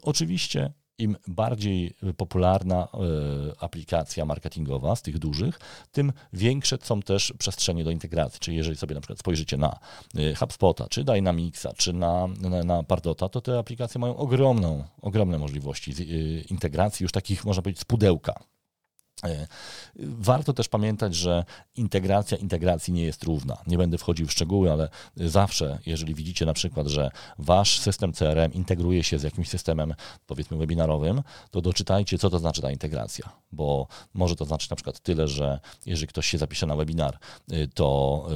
Oczywiście im bardziej popularna e, aplikacja marketingowa z tych dużych, tym większe są też przestrzenie do integracji. Czyli jeżeli sobie na przykład spojrzycie na e, HubSpota, czy Dynamixa, czy na, na, na Pardota, to te aplikacje mają ogromną, ogromne możliwości e, integracji, już takich można powiedzieć z pudełka. E, warto też pamiętać, że integracja integracji nie jest równa. Nie będę wchodził w szczegóły, ale zawsze, jeżeli widzicie na przykład, że wasz system CRM integruje się z jakimś systemem, powiedzmy, webinarowym, to doczytajcie, co to znaczy ta integracja, bo może to znaczyć na przykład tyle, że jeżeli ktoś się zapisze na webinar, y, to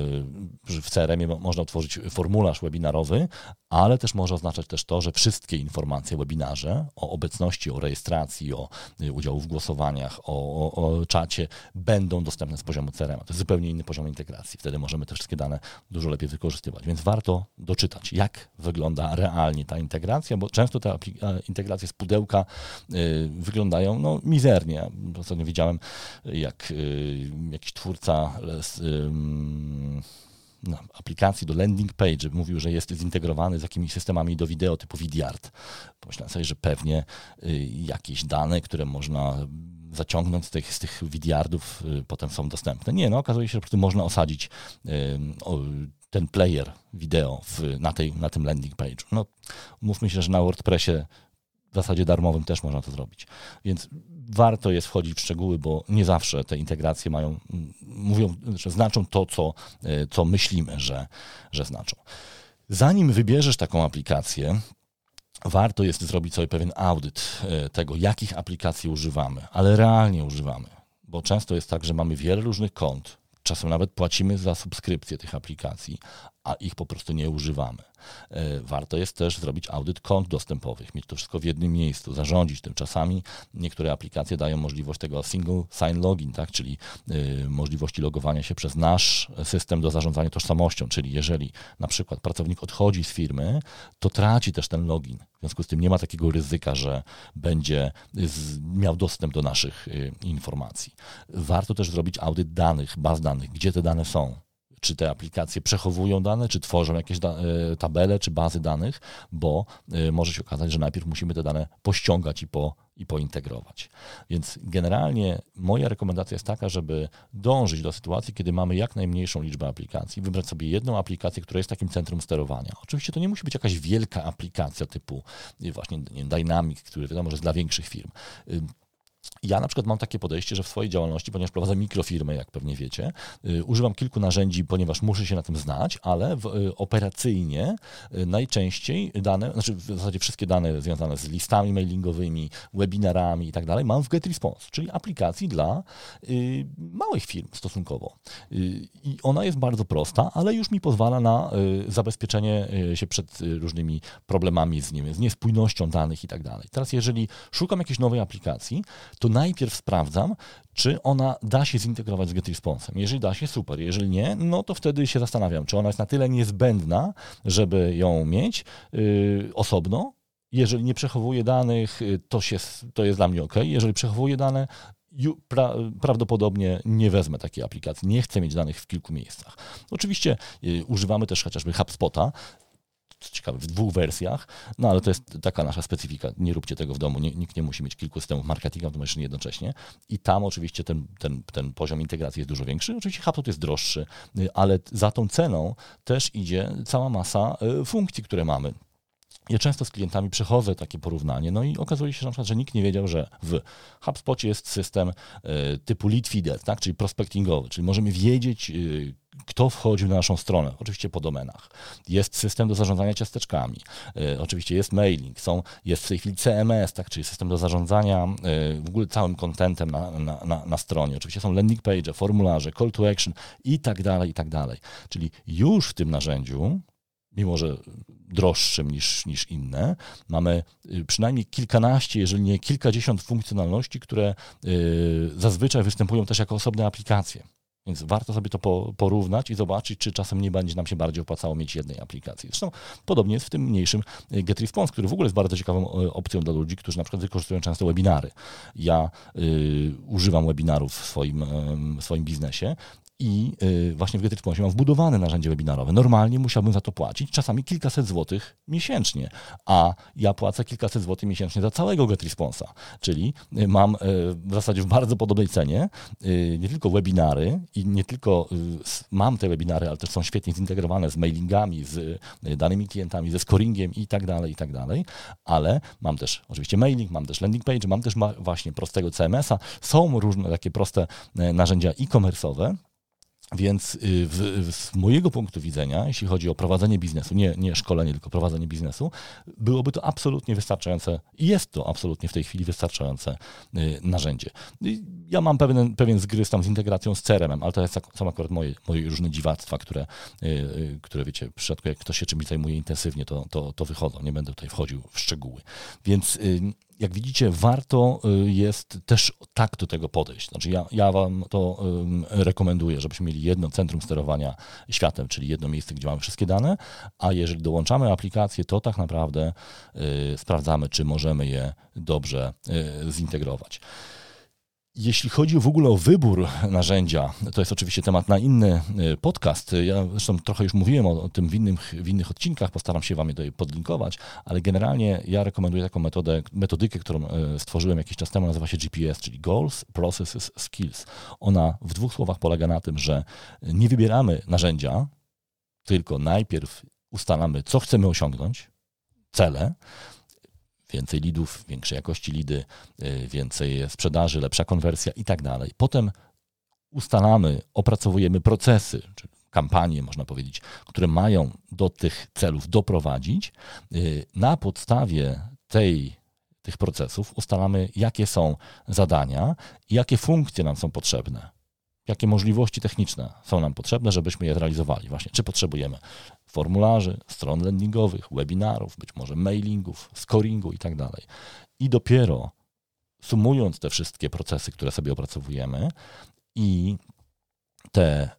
y, w CRM można utworzyć formularz webinarowy, ale też może oznaczać też to, że wszystkie informacje o webinarze, o obecności, o rejestracji, o udziału w głosowaniach, o, o czacie będą dostępne z poziomu CRM. To jest zupełnie inny poziom integracji. Wtedy możemy te wszystkie dane dużo lepiej wykorzystywać. Więc warto doczytać, jak wygląda realnie ta integracja, bo często te integracje z pudełka y, wyglądają no, mizernie. Ostatnio widziałem, jak y, jakiś twórca no, aplikacji do landing page mówił, że jest zintegrowany z jakimiś systemami do wideo typu Vidyard. Pomyślałem sobie, że pewnie jakieś dane, które można zaciągnąć z tych, z tych y, potem są dostępne. Nie, no okazuje się, że po prostu można osadzić ten player wideo w, na, tej, na tym landing page. No, mówmy się, że na WordPressie w zasadzie darmowym też można to zrobić. Więc warto jest wchodzić w szczegóły, bo nie zawsze te integracje mają, mówią, że znaczą to, co, y, co myślimy, że, że znaczą. Zanim wybierzesz taką aplikację, warto jest zrobić sobie pewien audyt e, tego, jakich aplikacji używamy, ale realnie używamy. Bo często jest tak, że mamy wiele różnych kont, czasem nawet płacimy za subskrypcję tych aplikacji, a ich po prostu nie używamy. E, warto jest też zrobić audyt kont dostępowych, mieć to wszystko w jednym miejscu, zarządzić tym. Czasami niektóre aplikacje dają możliwość tego single sign login, tak? czyli y, możliwości logowania się przez nasz system do zarządzania tożsamością, czyli jeżeli na przykład pracownik odchodzi z firmy, to traci też ten login. W związku z tym nie ma takiego ryzyka, że będzie z, miał dostęp do naszych y, informacji. Warto też zrobić audyt danych, baz danych, gdzie te dane są czy te aplikacje przechowują dane, czy tworzą jakieś e, tabele, czy bazy danych, bo e, może się okazać, że najpierw musimy te dane pościągać i, po, i pointegrować. Więc generalnie moja rekomendacja jest taka, żeby dążyć do sytuacji, kiedy mamy jak najmniejszą liczbę aplikacji, wybrać sobie jedną aplikację, która jest takim centrum sterowania. Oczywiście to nie musi być jakaś wielka aplikacja typu właśnie Dynamics, który wiadomo, że jest dla większych firm ja na przykład mam takie podejście, że w swojej działalności, ponieważ prowadzę mikrofirmę, jak pewnie wiecie, y, używam kilku narzędzi, ponieważ muszę się na tym znać, ale y, operacyjnie y, najczęściej dane, znaczy w zasadzie wszystkie dane związane z listami mailingowymi, webinarami i tak dalej, mam w GetResponse, czyli aplikacji dla małych firm stosunkowo. I ona jest bardzo prosta, ale już mi pozwala na zabezpieczenie się przed różnymi problemami z nimi, z niespójnością danych i tak dalej. Teraz jeżeli szukam jakiejś nowej aplikacji, to najpierw sprawdzam, czy ona da się zintegrować z GetResponse'em. Jeżeli da się, super. Jeżeli nie, no to wtedy się zastanawiam, czy ona jest na tyle niezbędna, żeby ją mieć yy, osobno. Jeżeli nie przechowuje danych, y, to, się, to jest dla mnie ok. Jeżeli przechowuje dane, pra, prawdopodobnie nie wezmę takiej aplikacji. Nie chcę mieć danych w kilku miejscach. Oczywiście y, używamy też chociażby HubSpota, co ciekawe, w dwóch wersjach, no ale to jest taka nasza specyfika. Nie róbcie tego w domu, nie, nikt nie musi mieć kilku systemów marketinga w maszynie jednocześnie. I tam oczywiście ten, ten, ten poziom integracji jest dużo większy. Oczywiście HubSpot jest droższy, ale za tą ceną też idzie cała masa y, funkcji, które mamy. Ja często z klientami przechodzę takie porównanie, no i okazuje się, na przykład, że nikt nie wiedział, że w HubSpocie jest system y, typu lead feeder, tak, czyli prospectingowy, czyli możemy wiedzieć, y, kto wchodził na naszą stronę, oczywiście po domenach. Jest system do zarządzania ciasteczkami, e, oczywiście jest mailing, są, jest w tej chwili CMS, tak, czyli system do zarządzania w ogóle całym kontentem na, na, na, na stronie. Oczywiście są landing page, formularze, call to action i tak dalej, i tak dalej. Czyli już w tym narzędziu mimo że droższym niż, niż inne. Mamy y, przynajmniej kilkanaście, jeżeli nie kilkadziesiąt funkcjonalności, które y, zazwyczaj występują też jako osobne aplikacje. Więc warto sobie to porównać i zobaczyć, czy czasem nie będzie nam się bardziej opłacało mieć jednej aplikacji. Zresztą podobnie jest w tym mniejszym y, GetResponse, który w ogóle jest bardzo ciekawą opcją dla ludzi, którzy na przykład wykorzystują często webinary. Ja y, używam webinarów w swoim, w swoim biznesie i y, właśnie w GetResponse mam wbudowane narzędzie webinarowe. Normalnie musiałbym za to płacić czasami kilkaset złotych miesięcznie, a ja płacę kilkaset złotych miesięcznie za całego GetResponsa, czyli y, mam y, w zasadzie w bardzo podobnej cenie nie tylko webinary i nie tylko mam te webinary, ale też są świetnie zintegrowane z mailingami, z danymi klientami, ze scoringiem i tak dalej, i tak dalej, ale mam też oczywiście mailing, mam też landing page, mam też właśnie prostego CMS-a, są różne takie proste narzędzia e-commerce'owe, więc y, w, z mojego punktu widzenia, jeśli chodzi o prowadzenie biznesu, nie, nie szkolenie, tylko prowadzenie biznesu, byłoby to absolutnie wystarczające i jest to absolutnie w tej chwili wystarczające y, narzędzie. Ja mam pewien, pewien zgryz tam z integracją z CRM-em, ale to jest, są akurat moje, moje różne dziwactwa, które, y, które wiecie, w przypadku jak ktoś się czymś zajmuje intensywnie, to, to, to wychodzą. Nie będę tutaj wchodził w szczegóły. Więc jak widzicie, warto y, jest też tak do tego podejść. Znaczy ja, ja Wam to rekomenduję, żebyśmy mieli jedno centrum sterowania światem, czyli jedno miejsce, gdzie mamy wszystkie dane, a jeżeli dołączamy aplikację, to tak naprawdę y, sprawdzamy, czy możemy je dobrze y, zintegrować. Jeśli chodzi w ogóle o wybór narzędzia, to jest oczywiście temat na inny y, podcast. Ja zresztą trochę już mówiłem o, tym w innych, w innych odcinkach, postaram się Wam je tutaj podlinkować, ale generalnie ja rekomenduję taką metodę, metodykę, którą y, stworzyłem jakiś czas temu, nazywa się GPS, czyli Goals, Processes, Skills. Ona w dwóch słowach polega na tym, że nie wybieramy narzędzia, tylko najpierw ustalamy, co chcemy osiągnąć, cele, więcej lidów, większej jakości lidy, y, więcej sprzedaży, lepsza konwersja i tak dalej. Potem ustalamy, opracowujemy procesy, czy kampanie, można powiedzieć, które mają do tych celów doprowadzić. Y, na podstawie tej, tych procesów ustalamy, jakie są zadania i jakie funkcje nam są potrzebne jakie możliwości techniczne są nam potrzebne, żebyśmy je realizowali. Właśnie, czy potrzebujemy formularzy, stron landingowych, webinarów, być może mailingów, scoringu i tak dalej. I dopiero sumując te wszystkie procesy, które sobie opracowujemy i te,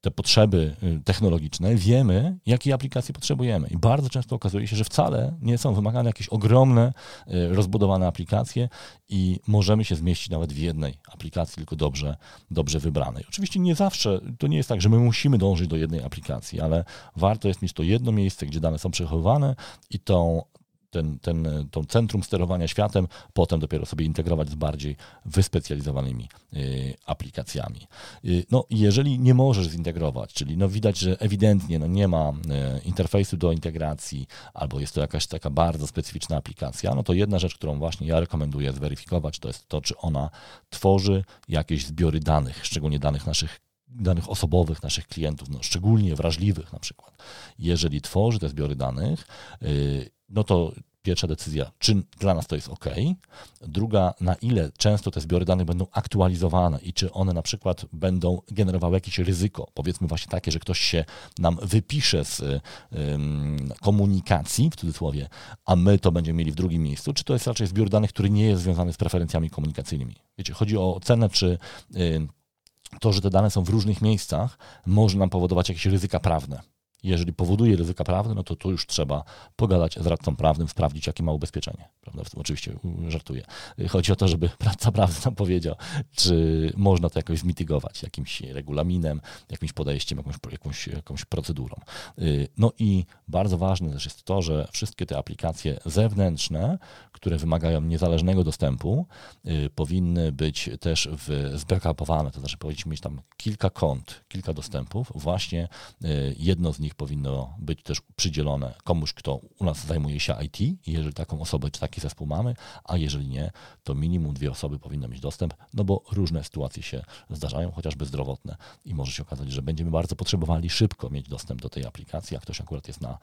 te potrzeby y, technologiczne, wiemy, jakiej aplikacji potrzebujemy. I bardzo często okazuje się, że wcale nie są wymagane jakieś ogromne, y, rozbudowane aplikacje i możemy się zmieścić nawet w jednej aplikacji, tylko dobrze, dobrze wybranej. Oczywiście nie zawsze, to nie jest tak, że my musimy dążyć do jednej aplikacji, ale warto jest mieć to jedno miejsce, gdzie dane są przechowywane i tą ten, ten, tą centrum sterowania światem, potem dopiero sobie integrować z bardziej wyspecjalizowanymi y, aplikacjami. Y, no, jeżeli nie możesz zintegrować, czyli no widać, że ewidentnie no nie ma y, interfejsu do integracji, albo jest to jakaś taka bardzo specyficzna aplikacja, no to jedna rzecz, którą właśnie ja rekomenduję zweryfikować, to jest to, czy ona tworzy jakieś zbiory danych, szczególnie danych naszych danych osobowych naszych klientów, no, szczególnie wrażliwych na przykład. Jeżeli tworzy te zbiory danych, no to pierwsza decyzja, czy dla nas to jest ok. Druga, na ile często te zbiory danych będą aktualizowane i czy one na przykład będą generowały jakieś ryzyko. Powiedzmy właśnie takie, że ktoś się nam wypisze z komunikacji, w cudzysłowie, a my to będziemy mieli w drugim miejscu, czy to jest raczej zbiór danych, który nie jest związany z preferencjami komunikacyjnymi. Wiecie, chodzi o ocenę, czy to, że te dane są w różnych miejscach, może nam powodować jakieś ryzyka prawne. Jeżeli powoduje ryzyka prawne, no to tu już trzeba pogadać z radcą prawnym, sprawdzić, jakie ma ubezpieczenie. Prawda? Oczywiście żartuję. Chodzi o to, żeby radca prawny nam powiedział, czy można to jakoś zmitygować jakimś regulaminem, jakimś podejściem, jakąś, jakąś, jakąś procedurą. Y, no i bardzo ważne też jest to, że wszystkie te aplikacje zewnętrzne, które wymagają niezależnego dostępu, y, powinny być też zbackupowane, to znaczy powinniśmy mieć tam kilka kont, kilka dostępów, właśnie y, jedno z nich nich powinno być też przydzielone komuś, kto u nas zajmuje się IT, jeżeli taką osobę czy taki zespół mamy, a jeżeli nie, to minimum dwie osoby powinny mieć dostęp, no bo różne sytuacje się zdarzają, chociażby zdrowotne i może się okazać, że będziemy bardzo potrzebowali szybko mieć dostęp do tej aplikacji, a ktoś akurat jest na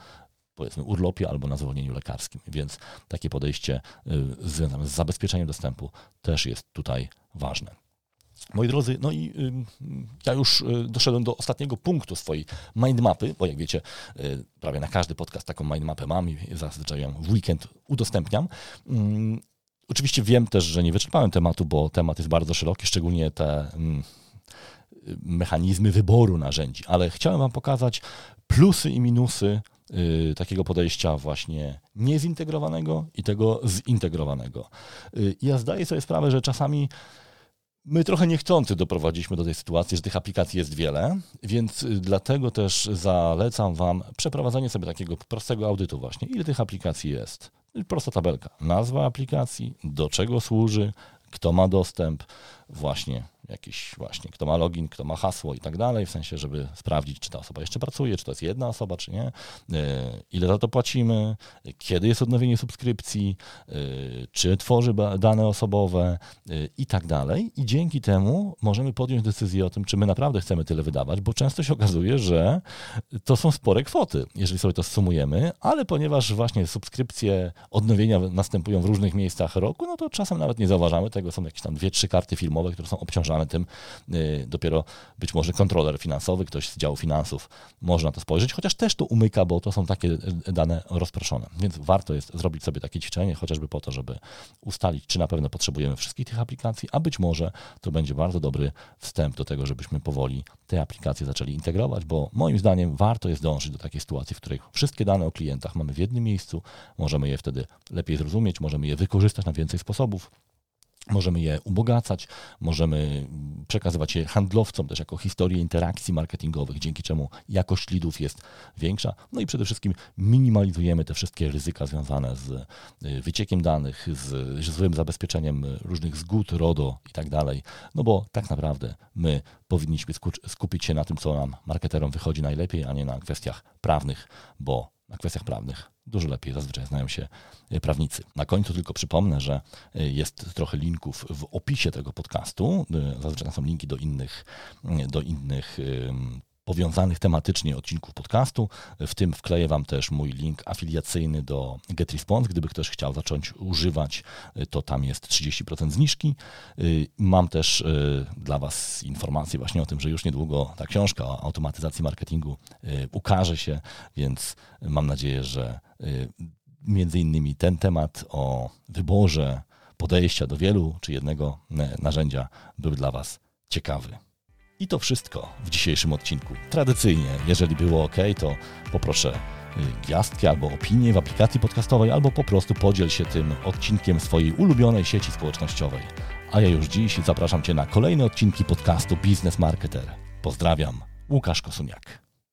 powiedzmy urlopie albo na zwolnieniu lekarskim. Więc takie podejście y, związane z zabezpieczeniem dostępu też jest tutaj ważne. Moi drodzy, no i y, ja już y, doszedłem do ostatniego punktu swojej mindmapy, bo jak wiecie, y, prawie na każdy podcast taką mindmapę mam i zazwyczaj ją w weekend udostępniam. Oczywiście wiem też, że nie wyczerpałem tematu, bo temat jest bardzo szeroki, szczególnie te mm, mechanizmy wyboru narzędzi, ale chciałem Wam pokazać plusy i minusy takiego podejścia właśnie niezintegrowanego i tego zintegrowanego. Ja zdaję sobie sprawę, że czasami My trochę niechcący doprowadziliśmy do tej sytuacji, że tych aplikacji jest wiele, więc y, dlatego też zalecam Wam przeprowadzenie sobie takiego prostego audytu właśnie. Ile tych aplikacji jest? Prosta tabelka. Nazwa aplikacji, do czego służy, kto ma dostęp, właśnie jakiś właśnie, kto ma login, kto ma hasło i tak dalej, w sensie, żeby sprawdzić, czy ta osoba jeszcze pracuje, czy to jest jedna osoba, czy nie, e, ile za to płacimy, kiedy jest odnowienie subskrypcji, e, czy tworzy dane osobowe e, i tak dalej. I dzięki temu możemy podjąć decyzję o tym, czy my naprawdę chcemy tyle wydawać, bo często się okazuje, że to są spore kwoty, jeżeli sobie to sumujemy, ale ponieważ właśnie subskrypcje, odnowienia następują w różnych miejscach roku, no to czasem nawet nie zauważamy tego, są jakieś tam dwie, trzy karty filmowe, które są obciążane tym y, dopiero być może kontroler finansowy, ktoś z działu finansów może na to spojrzeć, chociaż też to umyka, bo to są takie y, dane rozproszone. Więc warto jest zrobić sobie takie ćwiczenie, chociażby po to, żeby ustalić, czy na pewno potrzebujemy wszystkich tych aplikacji, a być może to będzie bardzo dobry wstęp do tego, żebyśmy powoli te aplikacje zaczęli integrować, bo moim zdaniem warto jest dążyć do takiej sytuacji, w której wszystkie dane o klientach mamy w jednym miejscu, możemy je wtedy lepiej zrozumieć, możemy je wykorzystać na więcej sposobów. Możemy je ubogacać, możemy przekazywać je handlowcom też jako historię interakcji marketingowych, dzięki czemu jakość lidów jest większa. No i przede wszystkim minimalizujemy te wszystkie ryzyka związane z y, wyciekiem danych, z złym zabezpieczeniem różnych zgód, RODO i tak dalej. No bo tak naprawdę my powinniśmy skupić się na tym, co nam marketerom wychodzi najlepiej, a nie na kwestiach prawnych, bo na kwestiach prawnych dużo lepiej zazwyczaj znają się e, prawnicy. Na końcu tylko przypomnę, że e, jest trochę linków w opisie tego podcastu. E, zazwyczaj są linki do innych, do innych powiązanych tematycznie odcinków podcastu. W tym wkleję Wam też mój link afiliacyjny do GetResponse. Gdyby ktoś chciał zacząć używać, to tam jest 30% zniżki. Mam też dla Was informację właśnie o tym, że już niedługo ta książka o automatyzacji marketingu ukaże się, więc mam nadzieję, że między innymi ten temat o wyborze podejścia do wielu czy jednego narzędzia był dla Was ciekawy. I to wszystko w dzisiejszym odcinku. Tradycyjnie, jeżeli było ok, to poproszę y, gwiazdki albo opinię w aplikacji podcastowej, albo po prostu podziel się tym odcinkiem swojej ulubionej sieci społecznościowej. A ja już dziś zapraszam Cię na kolejne odcinki podcastu Business Marketer. Pozdrawiam, Łukasz Kosuniak.